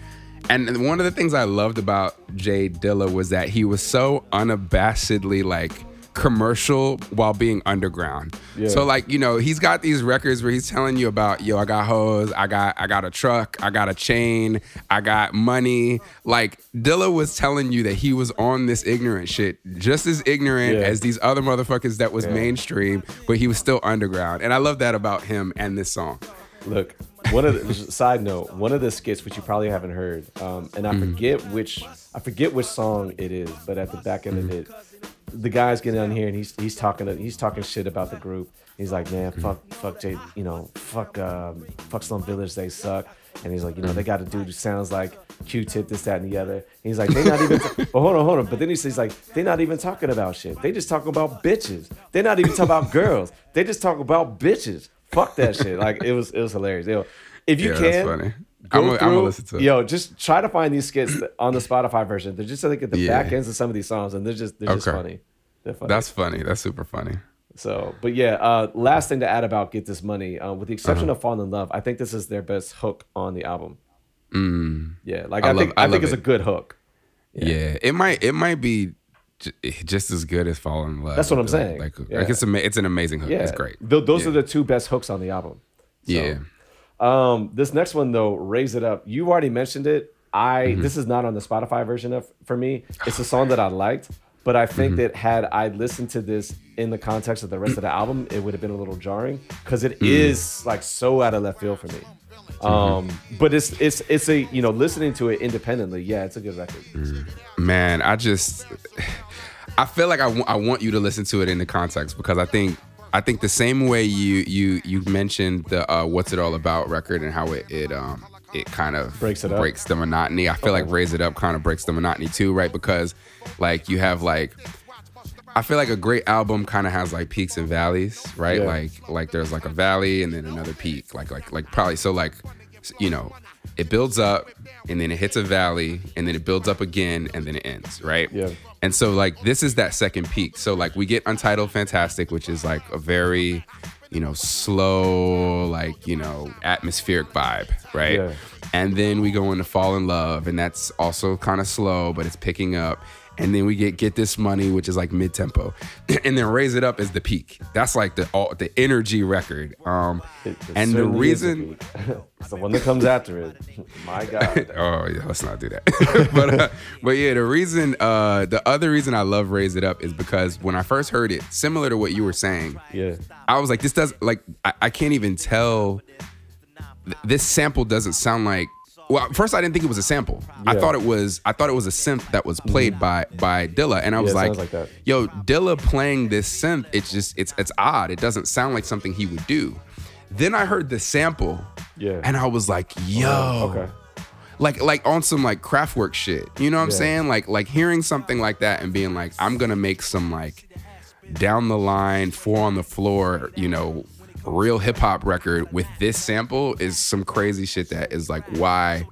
and one of the things I loved about J Dilla was that he was so unabashedly like commercial while being underground. Yeah. So like, you know, he's got these records where he's telling you about, yo, I got hoes, I got I got a truck, I got a chain, I got money. Like Dilla was telling you that he was on this ignorant shit, just as ignorant Yeah. as these other motherfuckers that was Yeah. mainstream, but he was still underground. And I love that about him and this song. Look, one of the side note, one of the skits which you probably haven't heard, um, and I forget which I forget which song it is, but at the back end of it, the guy's getting on here and he's he's talking he's talking shit about the group. He's like, man, fuck, fuck Jay, you know, fuck, um, fuck Slum Village, they suck. And he's like, you know, they got a dude who sounds like Q-Tip, this, that, and the other. And he's like, they not even. but hold on, hold on. But then he says like, they not even talking about shit. They just talking about bitches. They're not even talking about girls. They just talk about bitches. Fuck that shit. Like it was it was hilarious. Yo, if you Yeah, can, that's funny. Go I'm gonna listen to it. Yo, just try to find these skits on the Spotify version. They're just like at the Yeah. back ends of some of these songs, and they're just they're just funny. They're funny. That's funny. That's super funny. So, but yeah, uh, last thing to add about Get This Money, uh, with the exception Uh-huh. of Fall in Love, I think this is their best hook on the album. Mm, Yeah, like I I, think I I, think it's a good hook. yeah. it might it might be j- just as good as Fall in Love. That's what I'm Like- saying. Like, Yeah. like it's ama- it's an amazing hook. Yeah, It's great. Th- those Yeah. are the two best hooks on the album. So, yeah. Um, this next one though, raise it up. You already mentioned it. I Mm-hmm. this is not on the Spotify version of for me. It's a song that I liked, but I Mm-hmm. think that had I listened to this in the context of the rest of the album, it would have been a little jarring because it Mm. is like so out of left field for me. Mm-hmm. Um, but it's it's it's a you know listening to it independently, yeah, it's a good record. Mm. Man, I just I feel like I wa- I want you to listen to it in the context because I think I think the same way you you you mentioned the uh, "What's It All About" record and how it it um it kind of Breaks it up. breaks the monotony. I feel like "Raise It Up" kind of breaks the monotony too, right? Because like you have like I feel like a great album kind of has like peaks and valleys, right? Yeah. Like like there's like a valley and then another peak, like like like probably so like you know it builds up and then it hits a valley and then it builds up again and then it ends, right? Yeah. And so like this is that second peak. So like we get Untitled Fantastic, which is like a very you know slow like you know atmospheric vibe, right? Yeah. And then we go into Fall in Love, and that's also kind of slow, but it's picking up. And then we get Get This Money, which is like mid tempo, and then Raise It Up is the peak. That's like the all, the energy record. Um, It- it and the certainly is a reason, the one that comes after it. My God. oh yeah, let's not do that. but uh, but yeah, the reason, uh, the other reason I love Raise It Up is because when I first heard it, similar to what you were saying, Yeah. I was like, this does like I, I can't even tell. th- This sample doesn't sound like. Well, first I didn't think it was a sample. I thought it was. I thought it was a synth that was played by by Dilla, and I was it like, like. "Yo, Dilla playing this synth. It's just it's it's odd. It doesn't sound like something he would do." Then I heard the sample, Yeah. and I was like, "Yo, Okay. like like on some like Kraftwerk shit. You know what I'm Yeah. saying? Like like hearing something like that and being like, I'm gonna make some like down the line, four on the floor, you know, real hip hop record with this sample is some crazy shit that is like why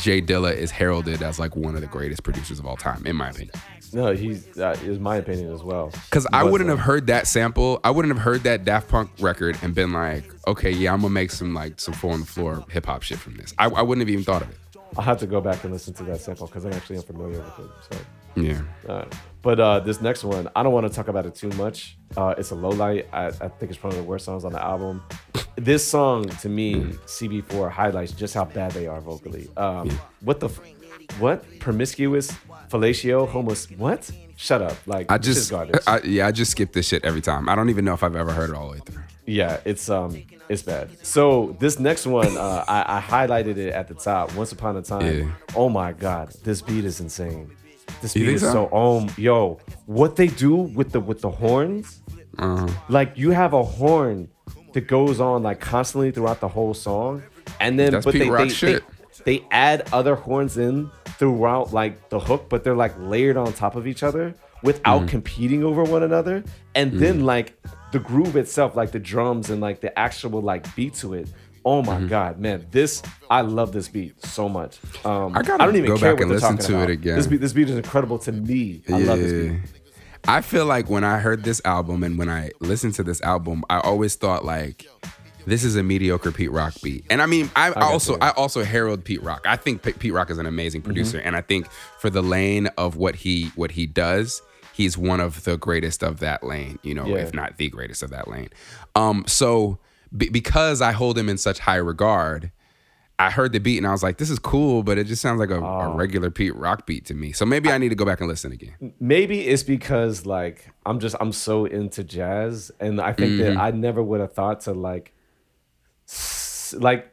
J Dilla is heralded as like one of the greatest producers of all time, in my opinion. No, he's that is my opinion as well. Because I wouldn't uh, have heard that sample. I wouldn't have heard that Daft Punk record and been like, okay, yeah, I'm gonna make some like some four on the floor hip hop shit from this. I, I wouldn't have even thought of it. I'll have to go back and listen to that sample because I'm actually unfamiliar with it. So, Yeah. uh, but uh, this next one, I don't want to talk about it too much. Uh, it's a low light. I, I think it's probably the worst songs on the album. This song to me, CB4 highlights just how bad they are vocally. Um, What the, f- what promiscuous, fellatio, homos? What? Shut up! Like I just, garbage. I, yeah, I just skip this shit every time. I don't even know if I've ever heard it all the way through. Yeah, it's um, it's bad. So this next one, uh, I, I highlighted it at the top. Once upon a time. Yeah. Oh my god, this beat is insane. This beat is so? so um, yo, what they do with the with the horns, Uh-huh. like you have a horn that goes on like constantly throughout the whole song, and then That's but Pete they, Rock they, shit. they they add other horns in throughout like the hook, but they're like layered on top of each other without Mm-hmm. competing over one another. And then like the groove itself, like the drums and like the actual like beat to it. Oh Mm-hmm. my god, man! This I love this beat so much. Um, I gotta don't even go care back what and listen talking to it about. again. This beat, this beat is incredible to me. I love this beat. I feel like when I heard this album and when I listened to this album, I always thought like this is a mediocre Pete Rock beat. And I mean, I, I also. I also herald Pete Rock. I think Pete Rock is an amazing producer, and I think for the lane of what he what he does, he's one of the greatest of that lane. You know, Yeah. if not the greatest of that lane. Um, so be- because I hold him in such high regard. I heard the beat and I was like, "This is cool," but it just sounds like a, a oh. regular Pete Rock beat to me. So maybe I need to go back and listen again. maybe it's because like I'm just I'm so into jazz, and I think that mm-hmm. I never would have thought to like, like,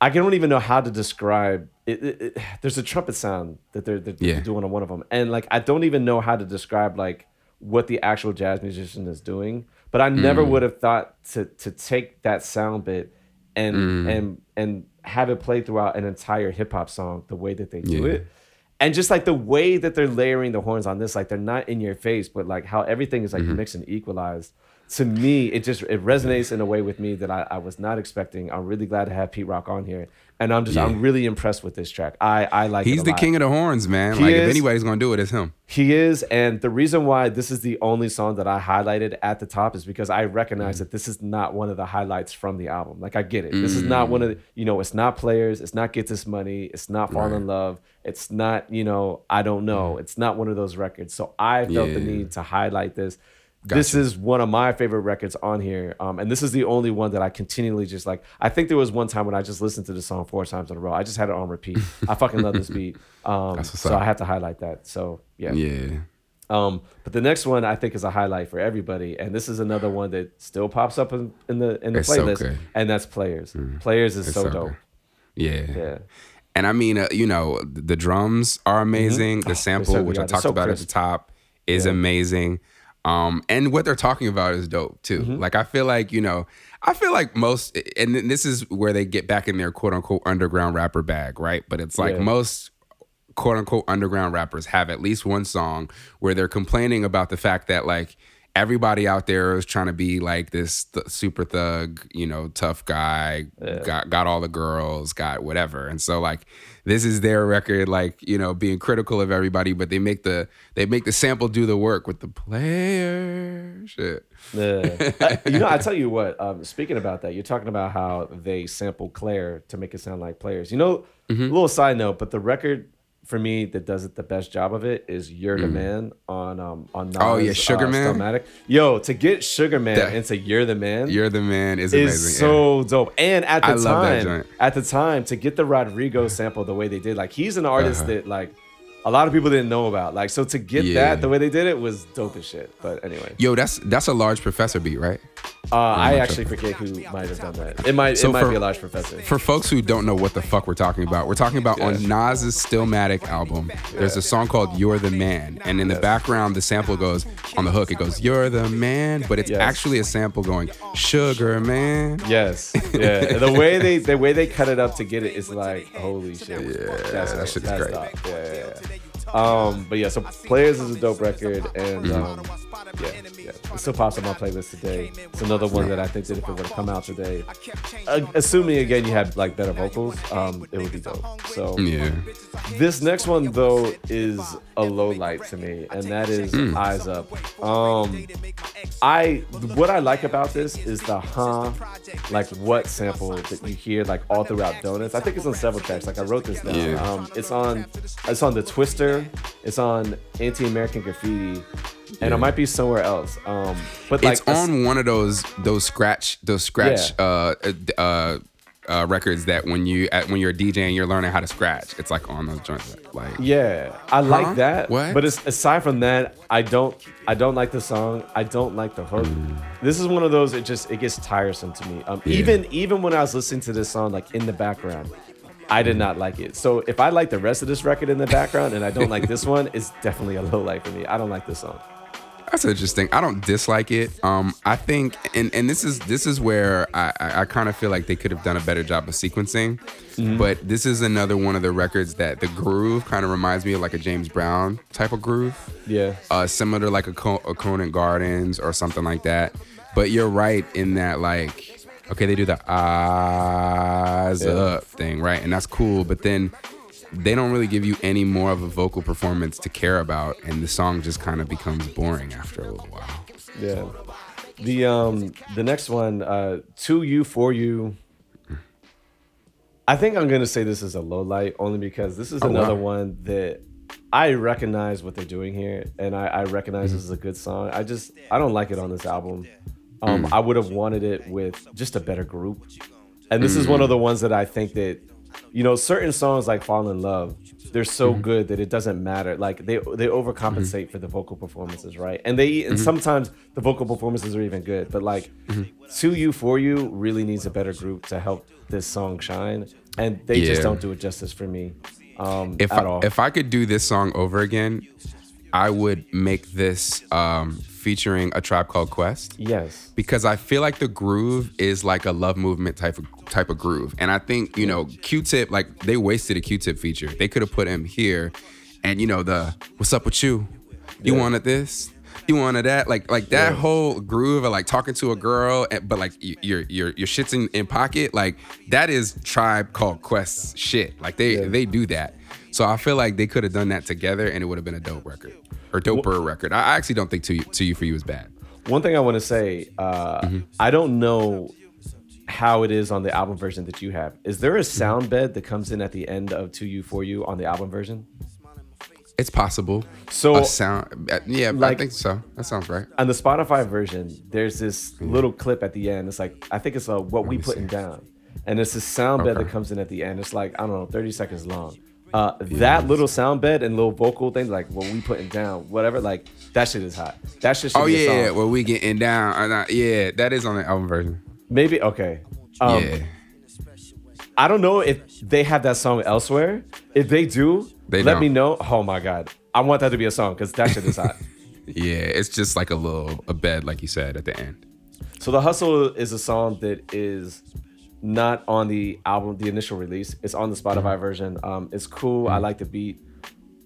I don't even know how to describe it. it- it- there's a trumpet sound that they're, they're Yeah. doing on one of them, and like I don't even know how to describe like what the actual jazz musician is doing. But I never would have thought to to take that sound bit and and and have it play throughout an entire hip hop song the way that they do Yeah. it. and just like the way that they're layering the horns on this, like they're not in your face, but like how everything is like Mm-hmm. mixed and equalized. To me, it just it resonates in a way with me that I, I was not expecting. I'm really glad to have Pete Rock on here, and I'm just Yeah. I'm really impressed with this track. I I like. it He's the king of the horns, man. He like is. if anybody's gonna do it, it's him. He is, and the reason why this is the only song that I highlighted at the top is because I Mm. recognize that this is not one of the highlights from the album. Like I get it. This is not one of the, you know, it's not players, it's not Get This Money, it's not Fall in Love, it's not, you know, I don't know. It's not one of those records. So I felt the Mm. Need to highlight this. This is one of my favorite records on here. Um, and this is the only one that I continually just like. I think there was one time when I just listened to the song four times in a row. I just had it on repeat. I fucking love this beat. Um, so up. I had to highlight that. So yeah. Yeah. Um, but the next one I think is a highlight for everybody, and this is another one that still pops up in, in the in the It's playlist, good. and that's Players. Players is so, so dope. Yeah. Yeah, And I mean, uh, you know, the drums are amazing. The sample, so- which I talked so about at the top, is Yeah. amazing. Um, and what they're talking about is dope too. Mm-hmm. Like I feel like you know, I feel like most, and then this is where they get back in their quote unquote underground rapper bag, right? But it's like Yeah. most quote unquote underground rappers have at least one song where they're complaining about the fact that like everybody out there is trying to be like this th- super thug, you know, tough guy, got got all the girls, got whatever. And so like this is their record like, you know, being critical of everybody, but they make the they make the sample do the work with the player shit. Yeah. I- you know, I tell you what. Um, speaking about that, you're talking about how they sample Clair to make it sound like Players. You know, Mm-hmm. a little side note, but the record for me that does it the best job of it is "You're the Man" on um on Nas, Mm. Oh, yeah, Sugar uh, Man? Stillmatic. Yo, to get Sugar Man That- into "You're the Man," You're the man is amazing. is yeah. so dope. And at the I time, at the time, to get the Rodrigo sample the way they did, like he's an artist Uh-huh. that like a lot of people didn't know about. Like so to get Yeah. that the way they did it was dope as shit. But anyway, Yo, that's that's a large professor beat, right? uh, I actually forget who might have done that. It might So it might for- be a large professor. For folks who don't know what the fuck we're talking about, we're talking about on Nas's Stillmatic album. There's a song called "You're the Man," and in the background, the sample goes on the hook. It goes "You're the Man," but it's Yes. actually a sample going "Sugar Man." Yes, yeah. the way they the way they cut it up to get it is like holy shit. Yeah, that's that shit is great. dope. Yeah, yeah, yeah. Um, but yeah, so Players is a dope record, and Mm-hmm. um, yeah, yeah, it still pops on my playlist today. It's another one that I think that if it were to come out today, uh, assuming again you had like better vocals, um, it would be dope. So Yeah, this next one though is a low light to me, and that is Hmm. Eyes Up. Um, I what I like about this is the huh, like what sample that you hear like all throughout Donuts. I think it's on several tracks. Like I wrote this down. Yeah. Um, it's on it's on the Twister. It's on Anti-American Graffiti, and it might be somewhere else. Um, but like it's on one of those those scratch those scratch uh, uh, uh, records that when you at, when you're a DJ and you're learning how to scratch, it's like on those joints. Like Yeah, I like that. What? But it's, aside from that, I don't. I don't like the song. I don't like the hook. This is one of those. It just it gets tiresome to me. Um, even even when I was listening to this song like in the background, I did not like it. So if I like the rest of this record in the background and I don't like this one, it's definitely a low light for me. I don't like this song. That's interesting. I don't dislike it. Um, I think, and and this is this is where I I, I kind of feel like they could have done a better job of sequencing. Mm-hmm. But this is another one of the records that the groove kind of reminds me of like a James Brown type of groove, Yeah. uh, similar to like a, Co- a Conant Gardens or something like that. But you're right in that like, okay, they do the eyes Yeah. up thing, right, and that's cool. But then they don't really give you any more of a vocal performance to care about, and the song just kind of becomes boring after a little while. Yeah. The um the next one, uh to you for you. I think I'm gonna say this is a low light only because this is Oh, another wow. one that I recognize what they're doing here and I, I recognize Mm-hmm. this is a good song. I just I don't like it on this album. Mm. Um I would have wanted it with just a better group. And this is one Mm. of the ones that I think that you know certain songs like Fall in Love they're so Mm-hmm. good that it doesn't matter like they they overcompensate for the vocal performances right and they and sometimes the vocal performances are even good but like Mm-hmm. to you for you really needs a better group to help this song shine and they just don't do it justice for me um if at I, all if I could do this song over again, I would make this um, featuring a tribe called Quest yes because I feel like the groove is like a love movement type of type of groove, and I think you know Q-Tip like they wasted a Q-Tip feature. They could have put him here, and you know the what's up with you? You Yeah. wanted this? You wanted that? Like like that Yeah. whole groove of like talking to a girl, and- but like your your your shit's in, in pocket. Like that is Tribe Called Quest shit. Like they Yeah. they do that. So I feel like they could have done that together, and it would have been a dope record or doper record. I actually don't think to you, to you for you is bad. One thing I want to say, uh, Mm-hmm. I don't know how it is on the album version that you have. Is there a Mm-hmm. sound bed that comes in at the end of To You For You on the album version? It's possible. So a sound, uh, yeah, I think so. That sounds right. on the Spotify version, there's this little clip at the end. It's like I think it's a what we putting see. down, and it's a sound bed Okay. that comes in at the end. It's like I don't know, 30 seconds long. Uh, that little sound bed and little vocal thing, like what we putting down, whatever, like that shit is hot. That shit should Oh be a yeah, song. yeah, well we getting down. Uh, nah, yeah, that is on the album version. Maybe okay. Um, yeah, I don't know if they have that song elsewhere. If they do, They let don't. me know. Oh my god, I want that to be a song because that shit is hot. yeah. It's just like a little a bed, like you said at the end. so the hustle is a song that is not on the album, the initial release. It's on the Spotify Mm-hmm. version. Um, it's cool. I like the beat.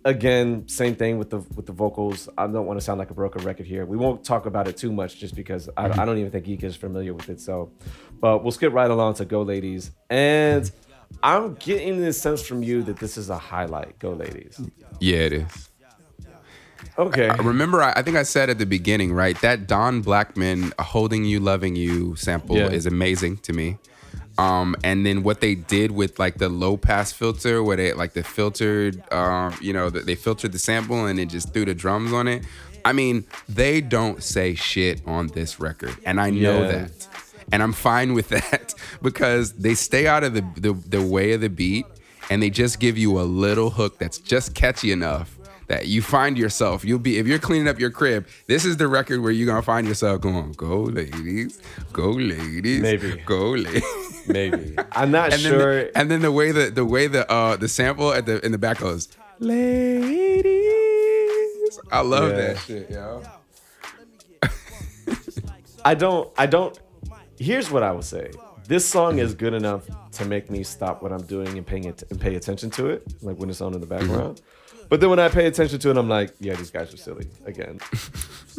Again, same thing with the with the vocals. I don't want to sound like a broken record here. We won't talk about it too much just because I, Mm-hmm. I don't even think Geek is familiar with it. So, but we'll skip right along to Go Ladies. And I'm getting this sense from you that this is a highlight. Go Ladies. Yeah, it is. Okay. Remember, I, I think I said at the beginning, right? That Don Blackman "Holding You, Loving You" sample Yeah. is amazing to me. Um, and then what they did with like the low pass filter, where they like the filtered, um, you know, they filtered the sample and it just threw the drums on it. I mean, they don't say shit on this record, and I know Yeah. that, and I'm fine with that because they stay out of the, the the way of the beat, and they just give you a little hook that's just catchy enough that you find yourself. You'll be if you're cleaning up your crib. This is the record where you're gonna find yourself going, "Go ladies, go ladies, Maybe. go ladies." Maybe. I'm not and sure. then the, and then the way the the way the uh the sample at the in the back goes, "Ladies." I love Yeah. that shit, yo. I don't. I don't. Here's what I would say. This song is good enough to make me stop what I'm doing and paying it and pay attention to it, like when it's on in the background. But then when I pay attention to it, I'm like, yeah, these guys are silly again.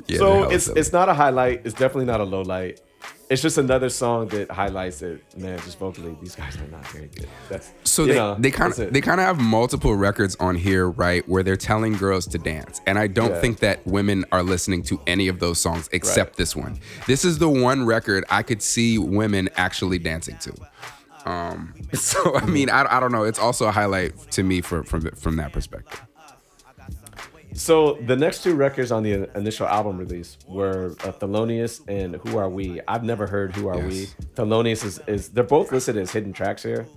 Yeah, so it's silly. it's not a highlight. It's definitely not a low light. It's just another song that highlights it. Man, just vocally, these guys are not very good. That's So they, know, they kind of they kind of have multiple records on here, right, where they're telling girls to dance, and I don't Yeah. think that women are listening to any of those songs except Right. this one. This is the one record I could see women actually dancing to. Um, so I mean, I, I don't know. It's also a highlight to me for, from from that perspective. So the next two records on the initial album release were uh, Thelonious and Who Are We. I've never heard Who Are Yes. We. Thelonious is, is they're both listed as hidden tracks here,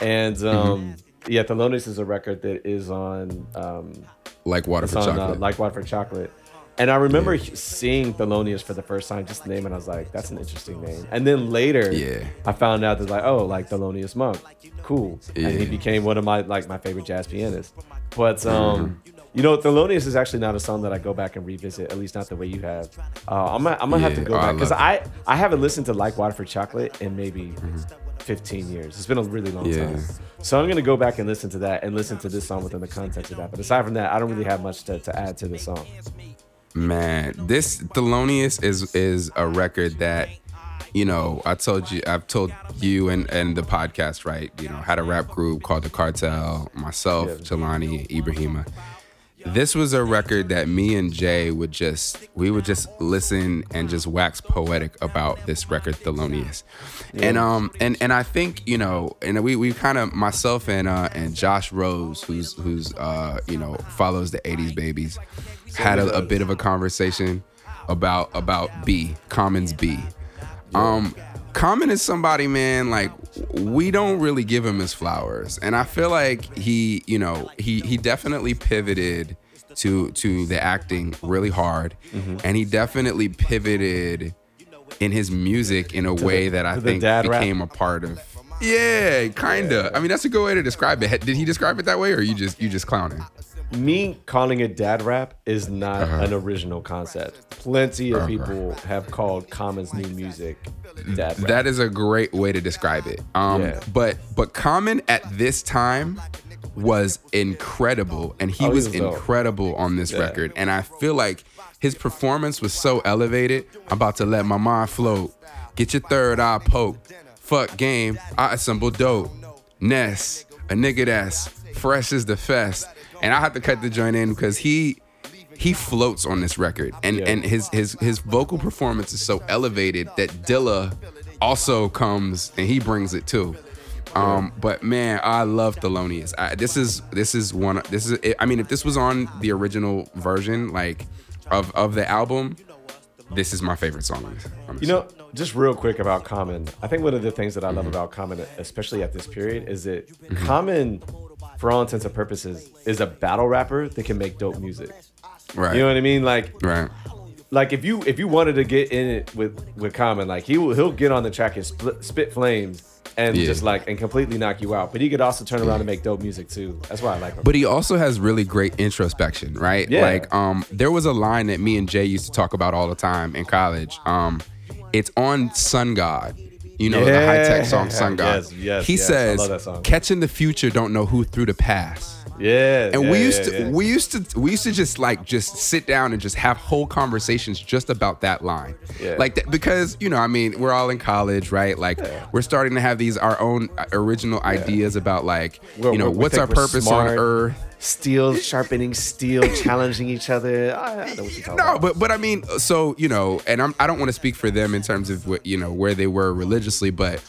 and Mm-hmm. um, yeah, Thelonious is a record that is on um, Like water for on uh, chocolate. Like Water for Chocolate. And I remember he- seeing Thelonious for the first time, just the name, and I was like, "That's an interesting name." And then later, Yeah. I found out that like, oh, like Thelonious Monk, cool, and he became one of my like my favorite jazz pianists. But um, Mm-hmm. You know, Thelonious is actually not a song that I go back and revisit, at least not the way you have. Uh, I'm gonna, I'm gonna have to go Oh, back because love I I haven't listened to Like Water for Chocolate in maybe 15 years. It's been a really long Yeah. time. So I'm gonna go back and listen to that and listen to this song within the context of that. But aside from that, I don't really have much to, to add to the song. Man, this Thelonious is is a record that, you know, I told you, I've told you and and the podcast, right? You know, had a rap group called the Cartel, myself, Yeah. Jelani, Ibrahima. This was a record that me and Jay would just we would just listen and just wax poetic about this record, Thelonious. And um and and I think, you know, and we we kind of myself and uh and Josh Rose, who's who's uh, you know, follows the 80s babies, had a, a bit of a conversation about about Be, Common's Be. Um Common is somebody, man, like we don't really give him his flowers. And I feel like he, you know, he he definitely pivoted to to the acting really hard. Mm-hmm. And he definitely pivoted in his music in a way that I think dad rap? became a part of yeah, kinda. I mean, that's a good way to describe it. Did he describe it that way, or you just you just clowning? Me calling it dad rap is not Uh-huh. an original concept. Plenty of people have called Common's new music dad rap. That is a great way to describe it. Um, Yeah. but but Common at this time was incredible, and he Oh, he was was incredible on this Yeah. record. And I feel like his performance was so elevated. I'm about to let my mind float. Get your third eye poked. Fuck game. I assemble dope. Ness, a nigga that's fresh as the fest. And I have to cut the joint in because he he floats on this record. And Yeah. and his his his vocal performance is so elevated that Dilla also comes and he brings it too. Um, but man, I love Thelonious. I, this is this is one. This is. I mean, if this was on the original version, like of of the album, this is my favorite song. honestly. You know, just real quick about Common. I think one of the things that I Mm-hmm. love about Common, especially at this period, is that Common, for all intents and purposes, is a battle rapper that can make dope music. right? You know what I mean? Like, right. like if you if you wanted to get in it with with Common, like he will he'll get on the track and split, spit flames and Yeah. just like and completely knock you out. But he could also turn around and make dope music too. That's why I like him. But he also has really great introspection, right? Yeah. Like, um, there was a line that me and Jay used to talk about all the time in college. Um, it's on Sun God. You know, the high tech song Sun God. Yes, yes, he yes. Says, love that song. catching the future, don't know who threw the past. Yeah, And yeah, we used yeah, to yeah. we used to we used to just like just sit down and just have whole conversations just about that line. Yeah. Like that because, you know, I mean, we're all in college, right? Like we're starting to have these our own uh, original ideas about like, We're- you know, what's our purpose on earth? steel sharpening steel, challenging each other. I, I know what you're talking No, about. but but I mean, so you know, and I'm I don't want to speak for them in terms of what you know where they were religiously, but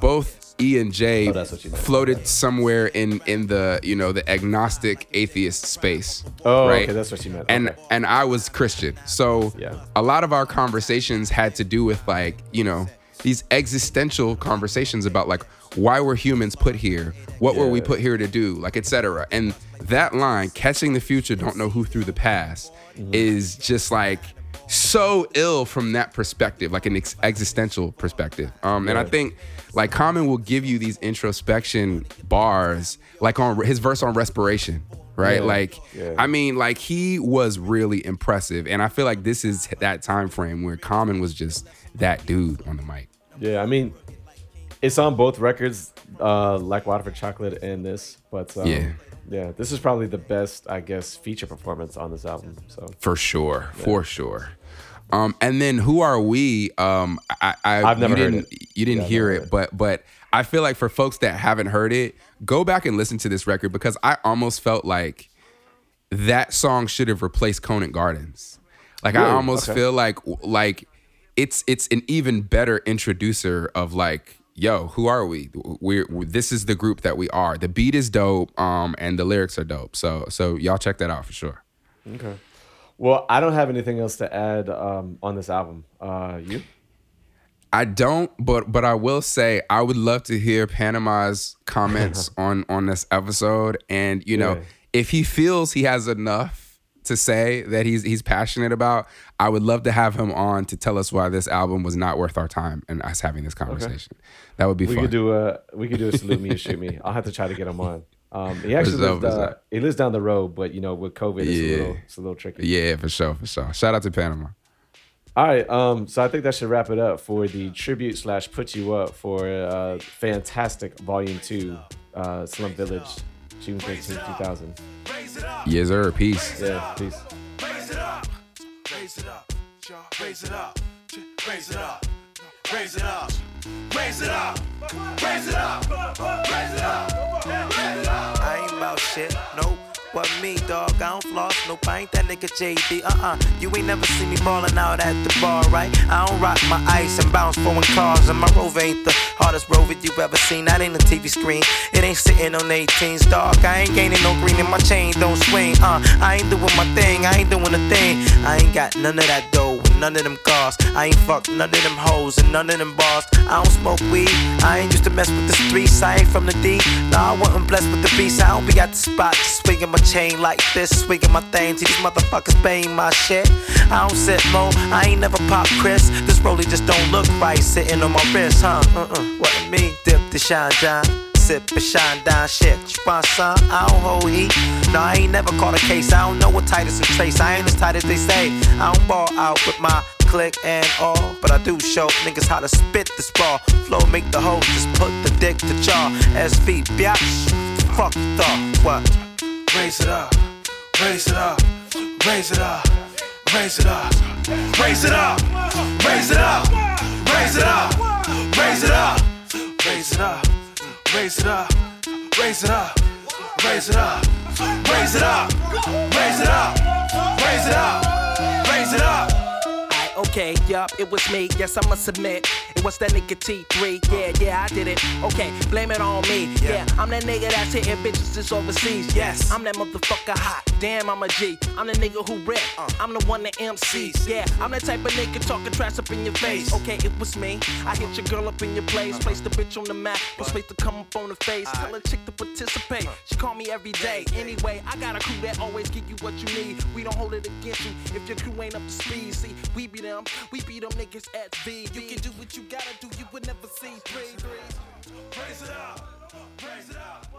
both E and J Oh, that's what you meant. floated somewhere in in the you know the agnostic atheist space. Oh, right? okay, that's what you meant. And Okay. and I was Christian, so Yeah. a lot of our conversations had to do with like you know these existential conversations about like why were humans put here, what were we put here to do, like etc. And that line, catching the future, don't know who threw the past, Mm-hmm. is just like so ill from that perspective, like an ex- existential perspective. Um, and I think like Common will give you these introspection bars, like on his verse on respiration, right? Yeah, Like, yeah. I mean, like he was really impressive, and I feel like this is that time frame where Common was just that dude on the mic. Yeah, I mean, it's on both records, uh, like Water for Chocolate and this. But um, Yeah. yeah, this is probably the best, I guess, feature performance on this album. So For sure, for sure. Um, and then who are we? Um, I, I I've never you heard didn't it. you didn't Yeah, hear it, it. but but I feel like for folks that haven't heard it, go back and listen to this record because I almost felt like that song should have replaced Conant Gardens. Like I almost Okay. feel like like it's it's an even better introducer of like yo who are we we're, we this is the group that we are the beat is dope um and the lyrics are dope so so y'all check that out for sure okay. Well, I don't have anything else to add um, on this album. Uh, you? I don't, but but I will say I would love to hear Panama's comments on on this episode, and you know Yeah. if he feels he has enough to say that he's he's passionate about, I would love to have him on to tell us why this album was not worth our time and us having this conversation. That would be We fun. could do a we could do a salute me or shoot me. I'll have to try to get him on. Um, he actually What's up, lives, uh, he lives down the road, but you know with COVID, it's, Yeah. a little, it's a little tricky. yeah, for sure, for sure. Shout out to Panama. All right, um, so I think that should wrap it up for the tribute slash put you up for uh, fantastic volume two, uh, Slum Village, June 13, 2000. Yes, sir. Peace. Yeah, peace. Raise it up, raise it up, raise it up, raise it up, raise it up, raise it up, raise it up, me, dog? I don't floss, nope. I that nigga JD. Uh uh. You ain't never seen me ballin' out at the bar, right? I don't rock my ice and bounce foreign cars, and my rover ain't the hardest rover you ever seen. That ain't a TV screen. It ain't sitting on 18s, dog. I ain't gaining no green in my chain, don't swing. Uh, I ain't doing my thing, I ain't doing a thing. I ain't got none of that dough, none of them cars. I ain't fucked none of them hoes and none of them bars. I don't smoke weed, I ain't used to mess with the streets. I ain't from the D. Nah, I wasn't blessed with the beast. I don't be at the spot, swinging my chain like this, swinging my thing. See these motherfuckers paying my shit. I don't sit mo, I ain't never pop Chris. This rollie just don't look right, sitting on my wrist, huh? Uh-uh. What it mean? Dip the shine down. Sip and shine down shit. Some? I don't hold heat. No, I ain't never caught a case. I don't know what Titus and Trace. I ain't as tight as they say. I don't ball out with my click and all. But I do show niggas how to spit this ball. Flow make the hoe just put the dick to jaw. SV, biatch. fucked up. What? Raise it up, raise it up, raise it up, raise it up, raise it up, raise it up, raise it up, raise it up, raise it up, raise it up, raise it up, raise it up, raise it up, raise it up, raise it up. Okay, yup, it was me. Yes, I'ma submit. It was that nigga T3. Yeah, yeah, I did it. Okay, blame it on me. Yeah, I'm that nigga that's hitting bitches just overseas. Yes, I'm that motherfucker hot. Damn, I'm a G. I'm the nigga who rap. Uh. I'm the one that MCs. Yeah, I'm that type of nigga talking trash up in your face. Okay, it was me. I hit your girl up in your place. Uh-huh. Place the bitch on the map. Was place to come up on the face. Tell a chick to participate. She call me every day. Anyway, I got a crew that always give you what you need. We don't hold it against you if your crew ain't up to speed. See, we be them. We beat them niggas at V. You can do what you gotta do, you would never see three. Praise it up, praise it up.